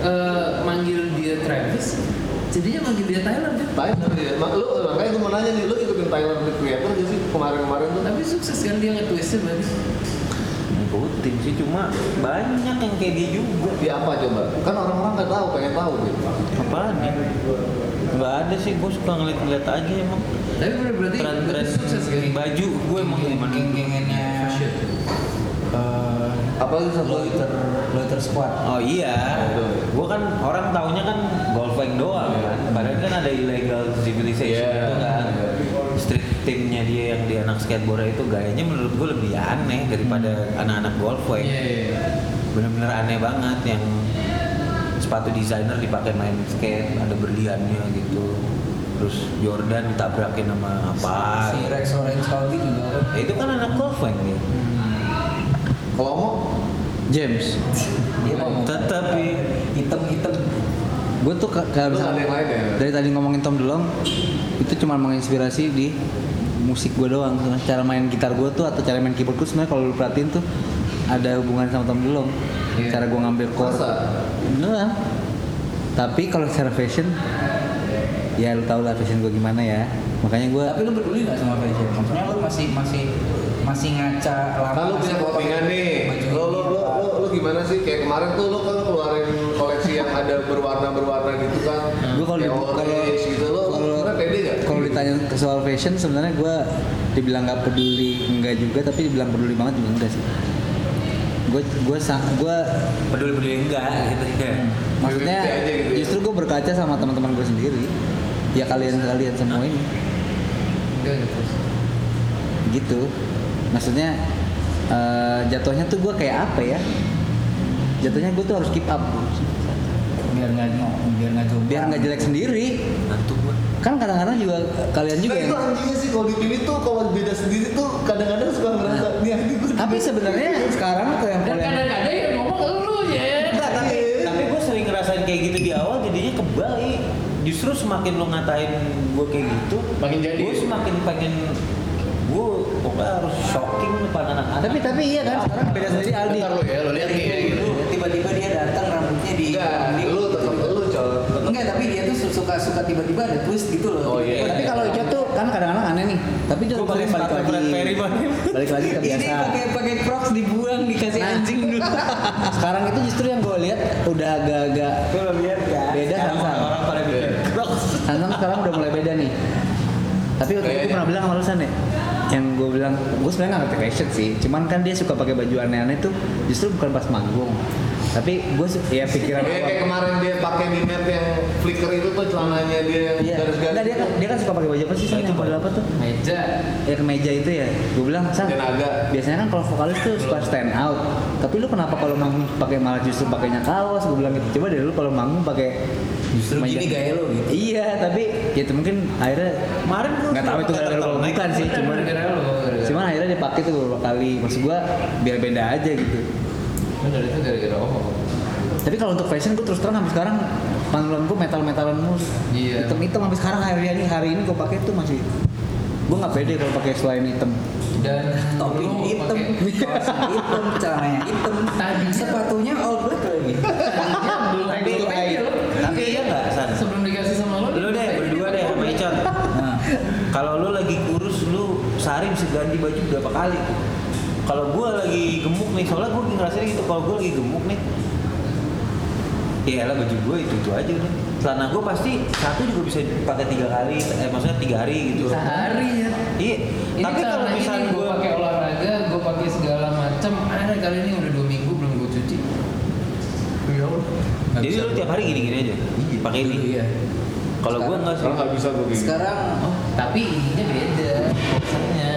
eh, manggil dia Travis jadinya manggil dia Tyler kan Tyler ya. Mak lu makanya gue mau nanya nih, lu ikutin Tyler the Creator gak sih kemarin-kemarin tuh? tapi sukses kan dia nge-twistnya berarti ngikutin sih cuma banyak yang kayak dia juga Dia apa coba? Kan orang-orang nggak tahu, pengen tahu gitu. apaan ya nggak ada sih gue suka ngeliat-ngeliat aja emang tapi berarti tren-tren sukses kan baju gue emang gimana Geng-gengannya eh, Apa sih satu? Loiter Loiter Squad. Oh iya, gue kan orang taunya kan golfing doang kan, padahal kan ada illegal civilization Iya. itu kan. Street teamnya dia yang di anak skateboard itu gayanya menurut gue lebih aneh daripada anak-anak golfing. iya iya, iya. Bener-bener aneh banget yang sepatu desainer dipakai main skate, ada berliannya gitu. Terus Jordan ditabrakin sama apa? Si Rex Orange County juga kan. Ya, itu kan anak golfing dia. Kalau mau, James. Dia mau Tetapi hitam-hitam. Gue tuh ka- kalau lain ya? dari tadi ngomongin Tom DeLonge itu cuma menginspirasi di musik gue doang cara main gitar gue tuh atau cara main keyboard gue sebenarnya kalau lu perhatiin tuh ada hubungan sama Tom DeLonge Iya. cara gue ngambil Masa? beneran tapi kalau secara fashion ya lu tau lah fashion gue gimana ya makanya gue Tapi lu peduli nggak sama fashion? Maksudnya lu masih masih masih ngaca lama. kan lu punya clothingan nih. Lo, lo, lo, lo, lo gimana sih? Kayak kemarin tuh lo kan keluarin koleksi yang ada berwarna-berwarna gitu kan. Gue kalau Kayak di- kalau gitu lo, kalau pede gak? kalau ditanya ke soal fashion sebenarnya gue dibilang nggak peduli enggak juga tapi dibilang peduli banget juga enggak sih gue gue gue peduli-peduli enggak gitu ya. maksudnya Fifty aja gitu ya. justru gue berkaca sama teman-teman gue sendiri. Ya kalian kalian semua ini. Enggak gitu gitu. Maksudnya eh, jatuhnya tuh gue kayak apa ya? Jatuhnya gue tuh harus keep up. Biar nggak biar nggak biar nggak jelek sendiri. Ngantuk. Kan kadang-kadang juga kalian juga Nah, itu anjingnya sih kalau di TV tuh kalau beda sendiri tuh kadang-kadang suka ngerasa nih anjing gue tapi sebenarnya sekarang tuh yang kalian kadang-kadang yang ngomong lu ya Enggak, tapi tapi gue sering ngerasain kayak gitu di awal jadinya kebalik. Justru semakin lo ngatain gue kayak gitu, Makin jadi. Gue semakin pengen gue pokoknya harus shocking depan anak-anak. tapi tapi iya kan sekarang beda sendiri Aldi lu ya lo lihat nih ya, gitu tiba-tiba dia datang rambutnya di Enggak, lu. Enggak, tapi dia tuh suka suka tiba-tiba ada twist gitu loh. Oh, iya. tapi kalau Ijot tuh kan kadang-kadang aneh nih tapi sering balik sepatu lagi balik lagi ke Ini biasa pakai pakai Crocs dibuang dikasih Nah. anjing dulu. sekarang itu justru yang gue lihat udah agak-agak kan. Beda sama-. Hansam sekarang udah mulai beda nih tapi waktu itu pernah bilang sama lu San ya yang gue bilang gue sebenarnya nggak ngerti fashion sih cuman kan dia suka pakai baju aneh-aneh tuh justru bukan pas manggung tapi gue ya pikiran Kayak, kayak kemarin dia pakai mimet yang flicker itu tuh celananya dia yang garis-garis. Enggak, dia kan dia kan suka pakai baju apa sih? Itu, Yang model apa tuh? meja Ya kemeja itu ya. Gue bilang, Tenaga. biasanya kan kalau vokalis tuh suka stand out. Tapi lu kenapa kalau manggung pakai malah justru pakainya kaos? Gue bilang gitu. Coba deh lu kalau manggung pakai Justru gini gaya lu gitu. Iya, tapi ya itu mungkin akhirnya Kemarin gua nggak tahu itu gara-gara turtleneck. bukan sih, cuman gara-gara lu gara-gara. cuman akhirnya dia pakai tuh beberapa kali. Maksud gua biar beda aja gitu. Bener itu gara-gara oh Tapi kalau untuk fashion gue terus terang sampai sekarang pantulan gue metal metalan mulu. Iya. hitam hitam sampai sekarang hari ini hari ini gue pakai tuh masih. Gue nggak pede kalau pakai selain hitam. Dan topi hitam, hitam, celananya hitam, Tadi. sepatunya all black lagi. Tapi lo. tapi iya nggak san? Sebelum dikasih sama lo lu deh berdua deh sama Icon Nah, kalau lu lagi kurus lu sehari bisa ganti baju berapa kali kalau gua lagi gemuk nih soalnya gua ngerasain gitu kalau gua lagi gemuk nih ya lah baju gua itu itu aja udah celana gua pasti satu juga bisa pakai tiga kali eh maksudnya tiga hari gitu. Sehari ya? Iya ini tapi kalau misalnya nih gue gua pakai olahraga gue pakai segala macam ada kali ini udah dua minggu belum gue cuci. Ya Allah nggak jadi lu tiap hari gini-gini aja? Pakai ini? Iya. kalau gua enggak sih. Sekarang nggak bisa gue gini. Sekarang oh tapi ininya beda boxernya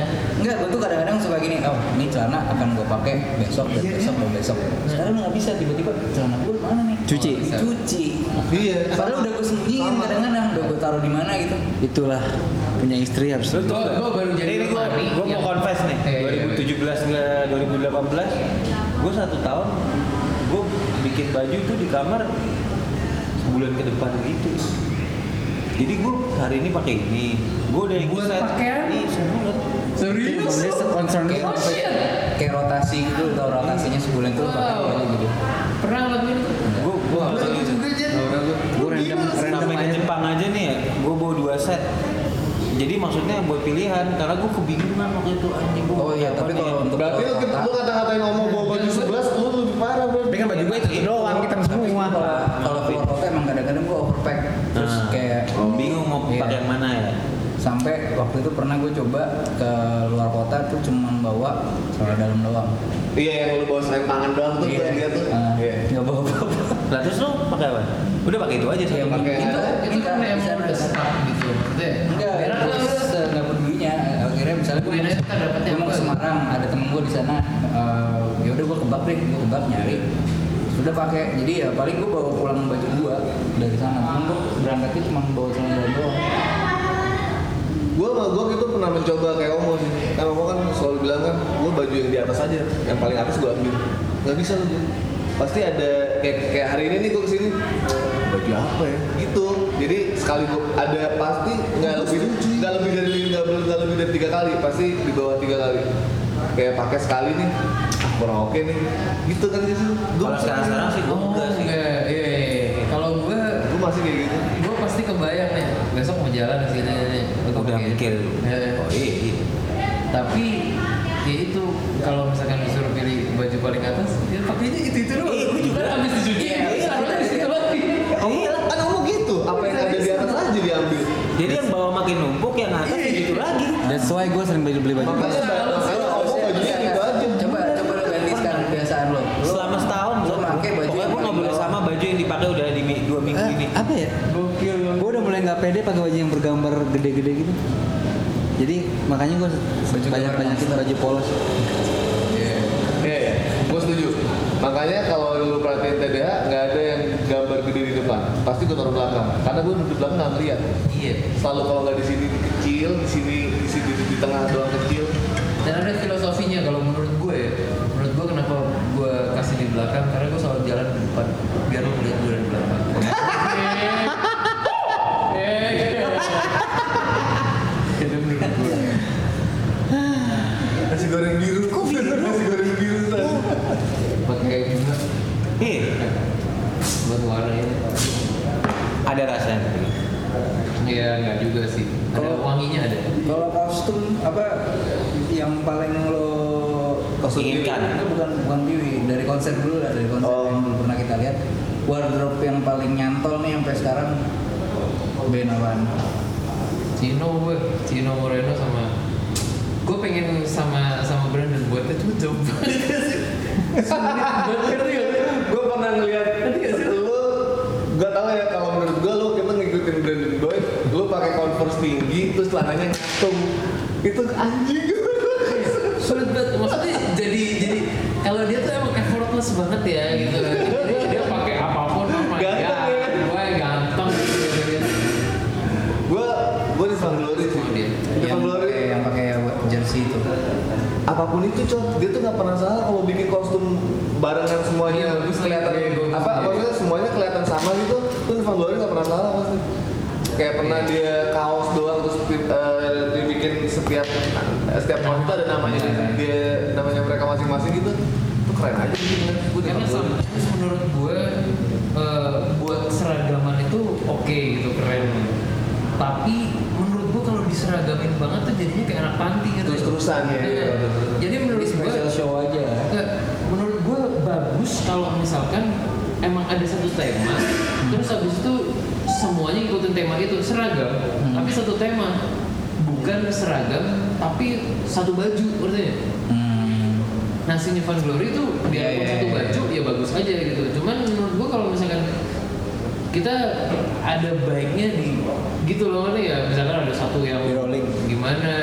Enggak, gue tuh kadang-kadang suka gini, oh ini celana akan gue pakai besok dan besok dan besok. Sekarang nggak bisa, tiba-tiba celana gue mana nih? Cuci. Oh, dicuci. Iya. Padahal udah gue sembunyiin kadang-kadang, udah gue taruh di mana gitu. itulah punya istri harus nggak? gua baru jadi Ini gua, lemari gua mau confess nih. Eh, iya, 2017 ke 2018, gua satu tahun gua bikin baju tuh di kamar sebulan ke depan gitu. Jadi gua hari ini pakai ini, gua udah Buat set. pakaian? Serius Dia se-concern itu Oh. Kayak rotasi gitu, tau rotasinya sebulan tuh pakai Wow. baju gitu. pernah Gua sampai juga Jen. gue random random sampai ke aja Jepang aja nih ya, gua bawa dua set. Jadi maksudnya buat pilihan karena gua kebingungan waktu itu anjing gua. Oh iya, tapi kalau untuk Berarti lu, lu kata-katain ngomong bawa baju 11, lu lebih parah kan baju gue itu doang kita semua kalau kalau keluar kota emang kadang-kadang gue overpack terus Nah, kayak bingung mau Iya. pakai yang mana ya. Sampai waktu itu pernah gue coba ke luar kota tuh cuman bawa celana dalam doang Iya yang lu bawa selain tangan doang tuh Iya. dia tuh. Ah, Iya. nggak bawa apa-apa Lah terus lu pakai apa? Udah pakai itu aja sih. Iya, pakai- itu itu karena emang udah stuck gitu maksudnya enggak udah. nggak pedulinya akhirnya misalnya gue Gue nanya, "Kita dapetnya gue mau ke apa?" Semarang ada temen gue di sana eh, ya udah gue kebab deh gue kebab nyari sudah pakai jadi ya paling gue bawa pulang baju gue dari sana gue berangkatnya cuma bawa celana dalam doang Gue sama gue gitu pernah mencoba kayak Omo sih. Kan Omo kan selalu bilang kan, gue baju yang di atas aja, yang paling atas gue ambil. Gak bisa lu. Pasti ada kayak kayak hari ini nih gue ke sini baju apa ya gitu jadi sekali gue ada pasti nggak lebih nggak lebih dari nggak lebih nggak lebih dari tiga kali pasti di bawah tiga kali kayak pakai sekali nih ah, kurang oke nih gitu kan sih Kalau sekarang-sekarang sih gua Oh, enggak sih. enggak. Iya, iya, iya. Kalau gue, gue masih kayak gitu gue pasti kebayang nih. Besok mau jalan ke sini. Gua Udah mikir. Eh, Oh iya. iya. Tapi ya itu kalau misalkan disuruh pilih baju paling atas, ya pakainya itu itu doang. Iya, gua juga. Habis dicuci, Iya, iya, iya, iya. lagi. Kamu kan kamu gitu apa yang ada di atas aja diambil Jadi yang bawah makin numpuk, yang atas ya gitu lagi. that's why gue sering beli beli baju makanya makanya Omo bajunya gitu aja coba coba lo ganti sekarang kebiasaan lo Selama setahun, lo pakai baju pokoknya yang gue nggak boleh sama baju yang dipakai udah di dua minggu Eh, ini. apa ya nggak pede pakai baju yang bergambar gede-gede gitu jadi makanya gue banyak banyakin baju polos Iya, iya, iya. gue setuju. Makanya kalau lu perhatiin TDH, nggak ada yang gambar gede di depan. Pasti gue taruh belakang. Karena gue di belakang nggak ngeliat. Iya. Selalu kalau nggak di sini kecil, di sini di sini di tengah doang kecil. Dan ada filosofinya kalau menurut gue ya. Menurut gue kenapa gue kasih di belakang karena gue selalu jalan di depan biar lo melihat gue dari belakang. Itu menurut gue. Nasi goreng biru. Kok biru? Nasi goreng biru tadi. Pakai bunga Iya, buat warna ini. ada rasanya. Iya nggak juga sih. Ada Kalau- wanginya ada. Kalau kostum apa yang paling lo kostum Inginkan. Itu bukan bukan Biwi dari konsep dulu lah dari konsep Oh. yang dulu pernah kita lihat wardrobe yang paling nyantol nih sampai sekarang band apaan? Cino gue, Cino Moreno sama gue pengen sama sama Brandon buatnya tutup. Sulit banget ngerti gak? Gue pernah ngeliat lu Gak tau ya kalau menurut gue lu kita ngikutin Brandon Boy Lu pakai converse tinggi terus celananya ngantung Itu anjing Sulit banget. Maksudnya jadi jadi kalau dia tuh emang effortless banget ya gitu. Jadi dia pakai apa pun Ganteng ya. Gue ganteng gitu dia. Gue gue di Van sih Sama dia. Di Van Yang pakai jersey itu. apa pun itu cok dia tuh nggak pernah salah kalau bikin kostum barengan semuanya Iya, bagus kelihatan. Iya, bagus. apa Iya. maksudnya semuanya kelihatan sama gitu tuh Ivan Glory nggak pernah salah pasti kayak pernah Iya. dia kaos setiap setiap kaos itu ada namanya dia namanya mereka masing-masing gitu tuh keren aja kan gue menurut gue eh, buat seragaman itu oke gitu keren. Tapi menurut gue kalau diseragamin banget tuh jadinya kayak anak panti gitu. Terus-terusan, ya, iya, Nah, betul. jadi menurut gue special show aja. Menurut gue bagus kalau misalkan emang ada satu tema terus habis itu semuanya ikutin tema itu seragam tapi satu tema bukan seragam tapi satu baju artinya hmm. Nah, si Van Glory itu biar Iya, iya, satu iya. baju ya bagus aja gitu. Cuman menurut gua kalau misalkan kita ada baiknya di gitu loh kan ya misalkan ada satu yang Di rolling. gimana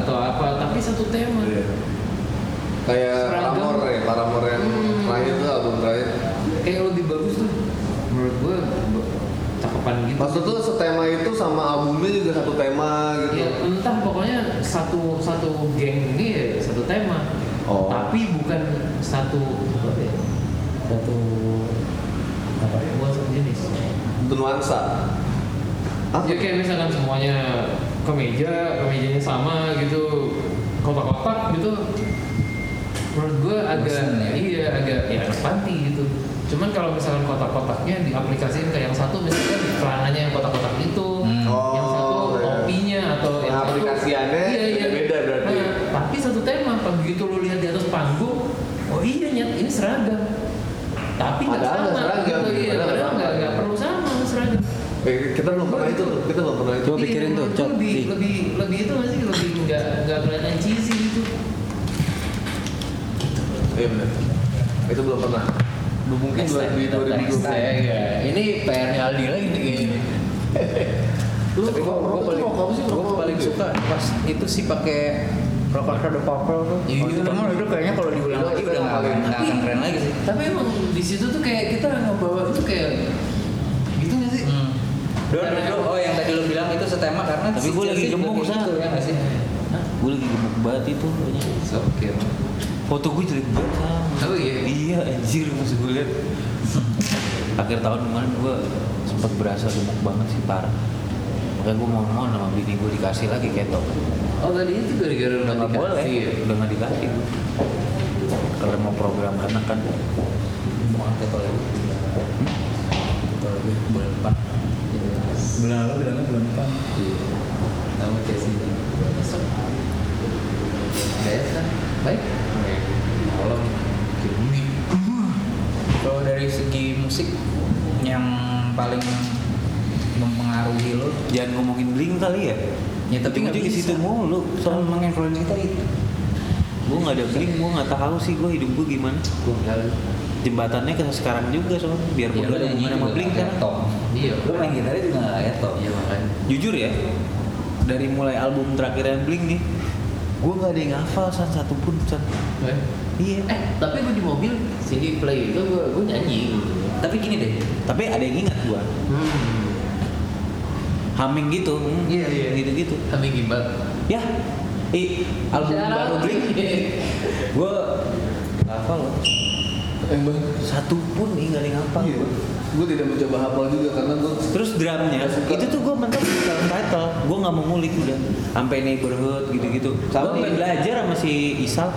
atau apa tapi satu tema Iya. kayak. Paramore ya Paramore yang Hmm. terakhir tuh album terakhir kayak lebih bagus tuh menurut gua cakepan gitu Maksud tuh setema itu sama albumnya juga satu tema gitu. ya entah pokoknya satu satu geng ini ya satu tema Oh. tapi bukan satu apa ya satu apa ya bukan satu jenis nuansa. Apa? Ya kayak misalkan semuanya kemeja, kemejanya sama gitu, kotak-kotak gitu. Menurut gue agak ya? iya agak ya agak panti gitu. Cuman kalau misalkan kotak-kotaknya diaplikasikan ke yang satu misalkan celananya yang kotak-kotak itu, Hmm. yang satu Oh, iya. topinya atau yang satu Pengaplikasiannya iya, iya. beda-beda berarti. Nah, tapi satu tema begitu lu lihat di atas panggung, oh iya nyet ini seragam. Tapi nggak sama nggak seragam, gitu, iya, padahal nggak perlu sama seragam. Eh, kita belum pernah itu tuh, kita belum pernah itu. Coba pikirin tuh, Lebih, lebih, lebih itu nggak sih? Lebih nggak nggak kelihatan cheesy gitu. Iya benar. Itu belum pernah. Belum mungkin dua, di 2020. ya. Ini PR-nya Aldi lagi nih kayaknya. Lu Tapi gua, gua paling, gua paling gitu? suka pas itu sih pakai rokok Shadow Purple tuh. Iya, Oh, itu iya. mah itu kayaknya kalau diulang Itu lagi udah nggak paling- akan keren lagi sih. Tapi emang di situ tuh kayak kita ngebawa itu kayak gitu nggak sih? Hmm. Do, do, do. Oh yang tadi lo bilang itu setema karena Tapi gua lagi gemuk, gitu, ya sih? gue lagi gemuk banget itu kayaknya. Oke. Foto gue jelek banget sama Oh iya. iya anjir pas gue liat akhir tahun kemarin gue sempat berasa gemuk banget sih parah makanya gue mau mohon sama bini gue dikasih lagi keto Oh tadi itu gara-gara udah nggak boleh dikasih ya? udah nggak dikasih kalau mau program anak kan Mau angkat oleh Kalau gue bulan depan. Bulan lalu bilangnya bulan. Sama Chelsea. Besok. Biasa. Baik. Gini. Kalau dari segi musik yang paling mempengaruhi lo, jangan ngomongin bling kali ya ya tapi nggak di situ mulu Soal menginfluence kita itu. gue nggak ada bling gue nggak tahu sih gue hidup gue gimana Gue jembatannya ke sekarang juga soalnya biar Ya, gue lo nyanyi sama bling kan. Iya. Lo main gitarnya juga nggak kayak Tom. Iya makanya. jujur ya dari mulai album terakhir yang bling nih gue nggak ada yang hafal san satu pun san Eh, iya Eh, tapi gue di mobil CD play itu gue gue nyanyi gitu. Tapi gini deh, tapi ada yang ingat gue Hmm. humming gitu hmm, Iya, iya. gitu gitu Kami gibat. ya i album baru bling gue hafal loh Eh, Bang. satu pun nih nggak ada yang hafal Iya. gua. Gue tidak mencoba hafal juga karena gue Terus drumnya itu tuh gue mentok di dalam title, gue nggak mau ngulik udah, sampai neighborhood gitu-gitu. Gue belajar sama si Isal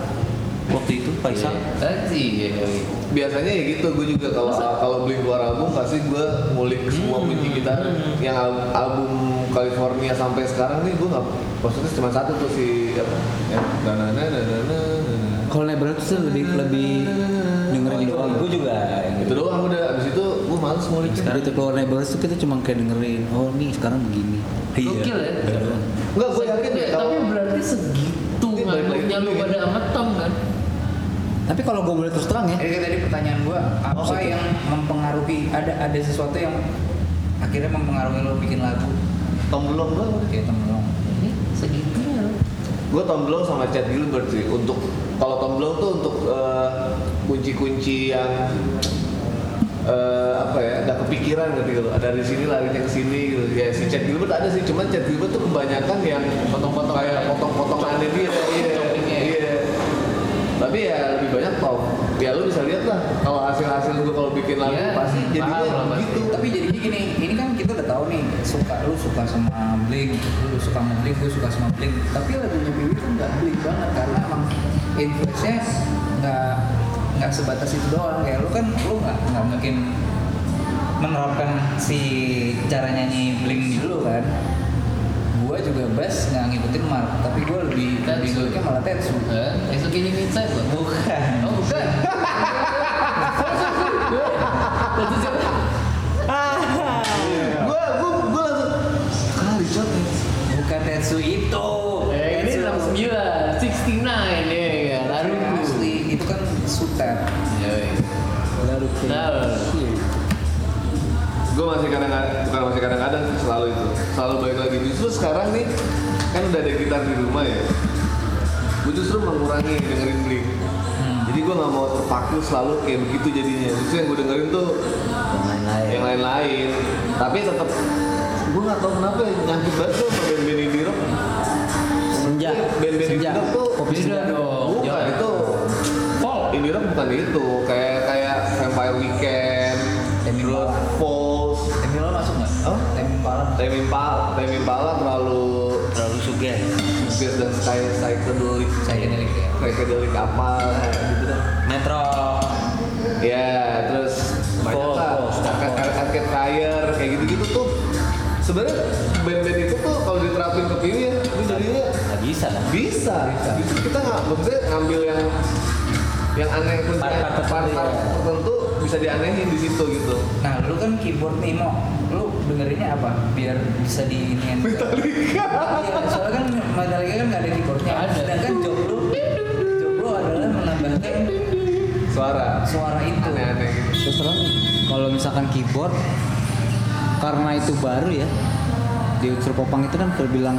waktu itu Faisal. Ah, iya. iya. biasanya ya gitu gue juga kalau kalau beli keluar album pasti gue ngulik semua Hmm. kunci gitar yang al- album California sampai sekarang nih gue nggak maksudnya cuma satu tuh si apa ya na na na na na na Kalau neighborhood tuh lebih lebih dengerin doang. Gue juga. yang itu doang udah abis itu gue males ngulik Sekarang itu keluar neighborhood tuh kita cuma kayak dengerin. Oh nih sekarang begini. Gokil ya. Enggak, gue yakin Tapi- ya Tapi berarti segitu ngantuknya lu ya. pada amat Tom kan? Tapi kalau gue boleh terus terang ya, Jadi kayak tadi pertanyaan gua, apa Oh, yang mempengaruhi ada ada sesuatu yang akhirnya mempengaruhi lo bikin lagu? Tom Belong gue kayak temen Ini segitunya loh. gue Tom Belong sama Chad Gilbert sih untuk kalau Tom Belong tuh untuk eh, kunci-kunci yang eh, apa ya nggak kepikiran gitu loh dari sini larinya ke sini gitu. Ya si Chad Gilbert ada sih cuman Chad Gilbert tuh kebanyakan yang potong-potong kayak potong-potongannya dia. Iya ya. iya. Tapi ya. Ya lu bisa lihat lah kalau hasil-hasil gue kalau bikin lagu Iya, pasti jadinya pasti. gitu. tapi jadinya gini ini kan kita udah tahu nih suka lu suka sama Blink lu suka sama Blink gue suka sama Blink tapi lagunya Bibi tuh nggak Blink banget karena emang influence-nya nggak nggak sebatas itu doang kayak lu kan lu nggak nggak mungkin menerapkan si cara nyanyi Blink dulu kan juga bass nggak ngikutin Mark tapi gua lebih lebih nguliknya malah Tetsu Eh, itu kini inside loh. bukan Oh bukan. Gue gue gue langsung kali cot bukan Tetsu itu Eh, ini Tetsu 69, 69 ya kan. Naruto. asli itu kan sutet Yoi. Naruto. Gue masih kadang-kadang bukan masih kadang-kadang selalu itu selalu balik lagi justru sekarang nih kan udah ada gitar di rumah ya gue justru mengurangi dengerin Blink jadi gue nggak mau terpaku selalu kayak begitu jadinya justru yang gue dengerin tuh Yang lain-lain. yang lain-lain tapi tetap gue nggak tahu kenapa ya nyangkut banget tuh sama band-band indie rock Senja. band-band Senja. indie rock tuh Kopi senja. dong. bukan Jangan. itu Fall. indie rock bukan itu kayak kayak Vampire Weekend Tame Impala Tame Impala terlalu Terlalu sugih. Beat dan kayak psychedelic Saya ini ya psychedelic apa gitu dah Metro. ya terus banyak lah Arcade Fire kayak gitu-gitu tuh sebenarnya band-band itu tuh kalau diterapin ke Piwi ya itu jadinya Nggak bisa lah. bisa Justru kita nggak maksudnya ngambil yang yang aneh pun Part-part tertentu, ya. tertentu bisa dianehin di situ gitu Nah lu kan keyboard nih Mo Lu dengerinnya apa? Biar bisa di ini Metallica. Iya soalnya kan Metallica kan nggak ada keyboardnya. Ada. Sedangkan job lu adalah menambahkan suara. suara itu. Gitu. Terus terang kalau misalkan keyboard karena itu baru ya di unsur popang itu kan terbilang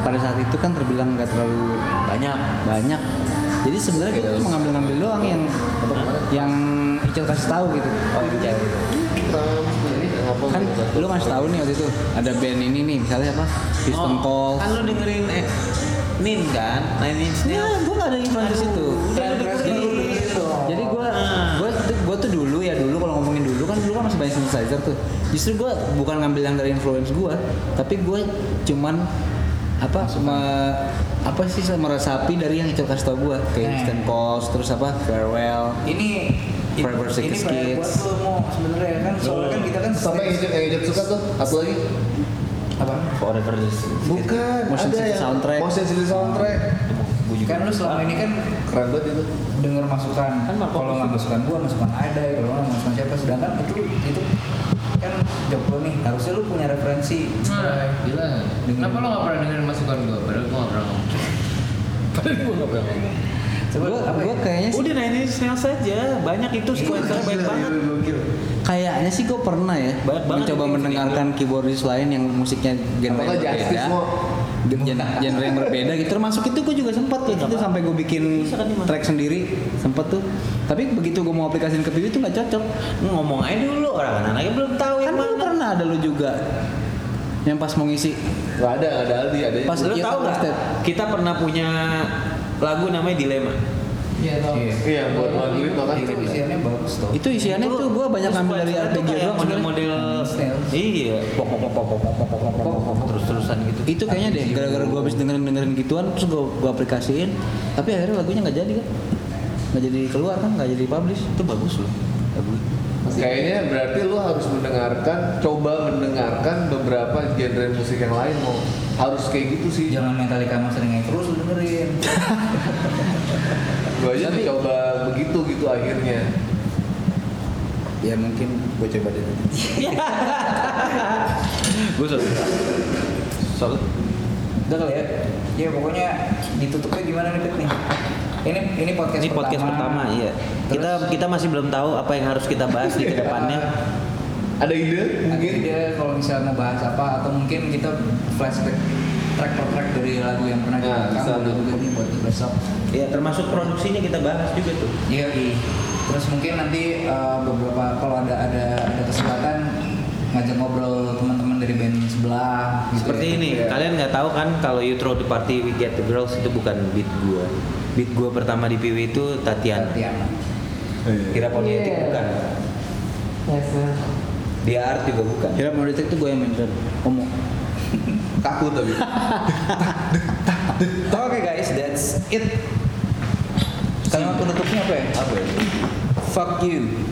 pada saat itu kan terbilang nggak terlalu Banyak. banyak. Jadi sebenarnya kita cuma ngambil-ngambil doang yang yang Icil kasih tahu gitu. Oh. Kan lu ngasih tahu nih waktu itu ada band ini nih misalnya apa Piston Oh, Call Kan lu dengerin eh Nin kan? Nine Inch Nails. gue gak ada influence di situ. Jadi gue, Ah. gue, gue tuh dulu ya dulu kalau ngomongin dulu kan dulu kan masih banyak synthesizer tuh. Justru gue bukan ngambil yang dari influence gue, tapi gue cuman apa me- apa sih meresapi dari yang Icil kasih tau gue kayak Nah. Distant Calls terus apa Farewell Ini Forever ini Six buat Kids. lu Mo sebenarnya kan soalnya kan kita kan sampai yang Ijat- yang suka tuh satu lagi apa? Forever this. bukan Motion ada yang Soundtrack. motion city soundtrack Gue juga. Kan lu selama ini kan keren banget itu dengar masukan Kan kalau nggak masukan gua masukan ada kalau nggak masukan siapa sedangkan itu itu kan job lo nih harusnya lu punya referensi Nah, gila. Kenapa lo gak pernah dengerin masukan gue? Padahal gue gak pernah ngomong. Padahal gue gak pernah ngomong. Coba Gue gue ya? kayaknya sih Udah Nine Inch Nails saja. Banyak itu sequencer banyak banget. kayaknya sih gue pernah ya Banyak banget mencoba mendengarkan keyboardis lain yang musiknya genre berbeda genre yang berbeda gitu termasuk itu gue juga sempat tuh itu sampai gue bikin kan, track sendiri sempat tuh tapi begitu gue mau aplikasiin ke Piwi itu nggak cocok Ngomong aja dulu orang anaknya belum tahu kan mana. pernah ada lu juga yang pas mau ngisi nggak ada nggak ada Aldi ada Pas- Lu Iya, tahu nggak? Kita pernah punya lagu namanya Dilema. Iya tahu. Iya. iya buat lagu itu kan. Isiannya bagus tuh. Itu isiannya tuh gua banyak ngambil dari RPG doang model-model. Hmm. Iya, pop pop pop pop pop pop pop pop terus-terusan gitu. Itu kayaknya deh iya. gara-gara gua habis dengerin-dengerin gituan terus gua gua aplikasiin tapi akhirnya lagunya nggak jadi kan. Nggak jadi keluar kan, nggak jadi publish. Itu bagus loh. Bagus kayaknya berarti lu harus mendengarkan coba mendengarkan beberapa genre musik yang lain mau harus kayak gitu sih. Jangan Metallica mas sering terus lu dengerin. Gue aja coba begitu gitu akhirnya. Ya mungkin gue coba deh. Gue suka. Soalnya udah kali ya? Ya pokoknya ditutupnya gimana nih Pit nih ini ini podcast ini podcast pertama, iya. Kita Terus- kita masih belum tahu apa yang harus kita bahas di ke depannya. ada ide mungkin dia kalau misalnya mau bahas apa atau mungkin kita flashback track per track dari lagu yang pernah kita Nah, rekam juga nih buat besok Ya termasuk produksinya kita bahas juga tuh. iya Ki. terus mungkin nanti uh, beberapa kalau ada ada ada kesempatan ngajak ngobrol teman-teman dari band sebelah gitu Seperti ya. ini, Iya. kalian nggak tahu kan kalau you throw the party we get the girls itu bukan beat gua. Beat gua pertama di PW itu Tatiana. Tatiana Kira politik Iya. bukan. Dia art juga bukan. Kira mau detik tuh gue yang mention. Ngomong. Kaku tapi. Oke guys, that's it. kalimat penutupnya apa ya Apa ya? Fuck you.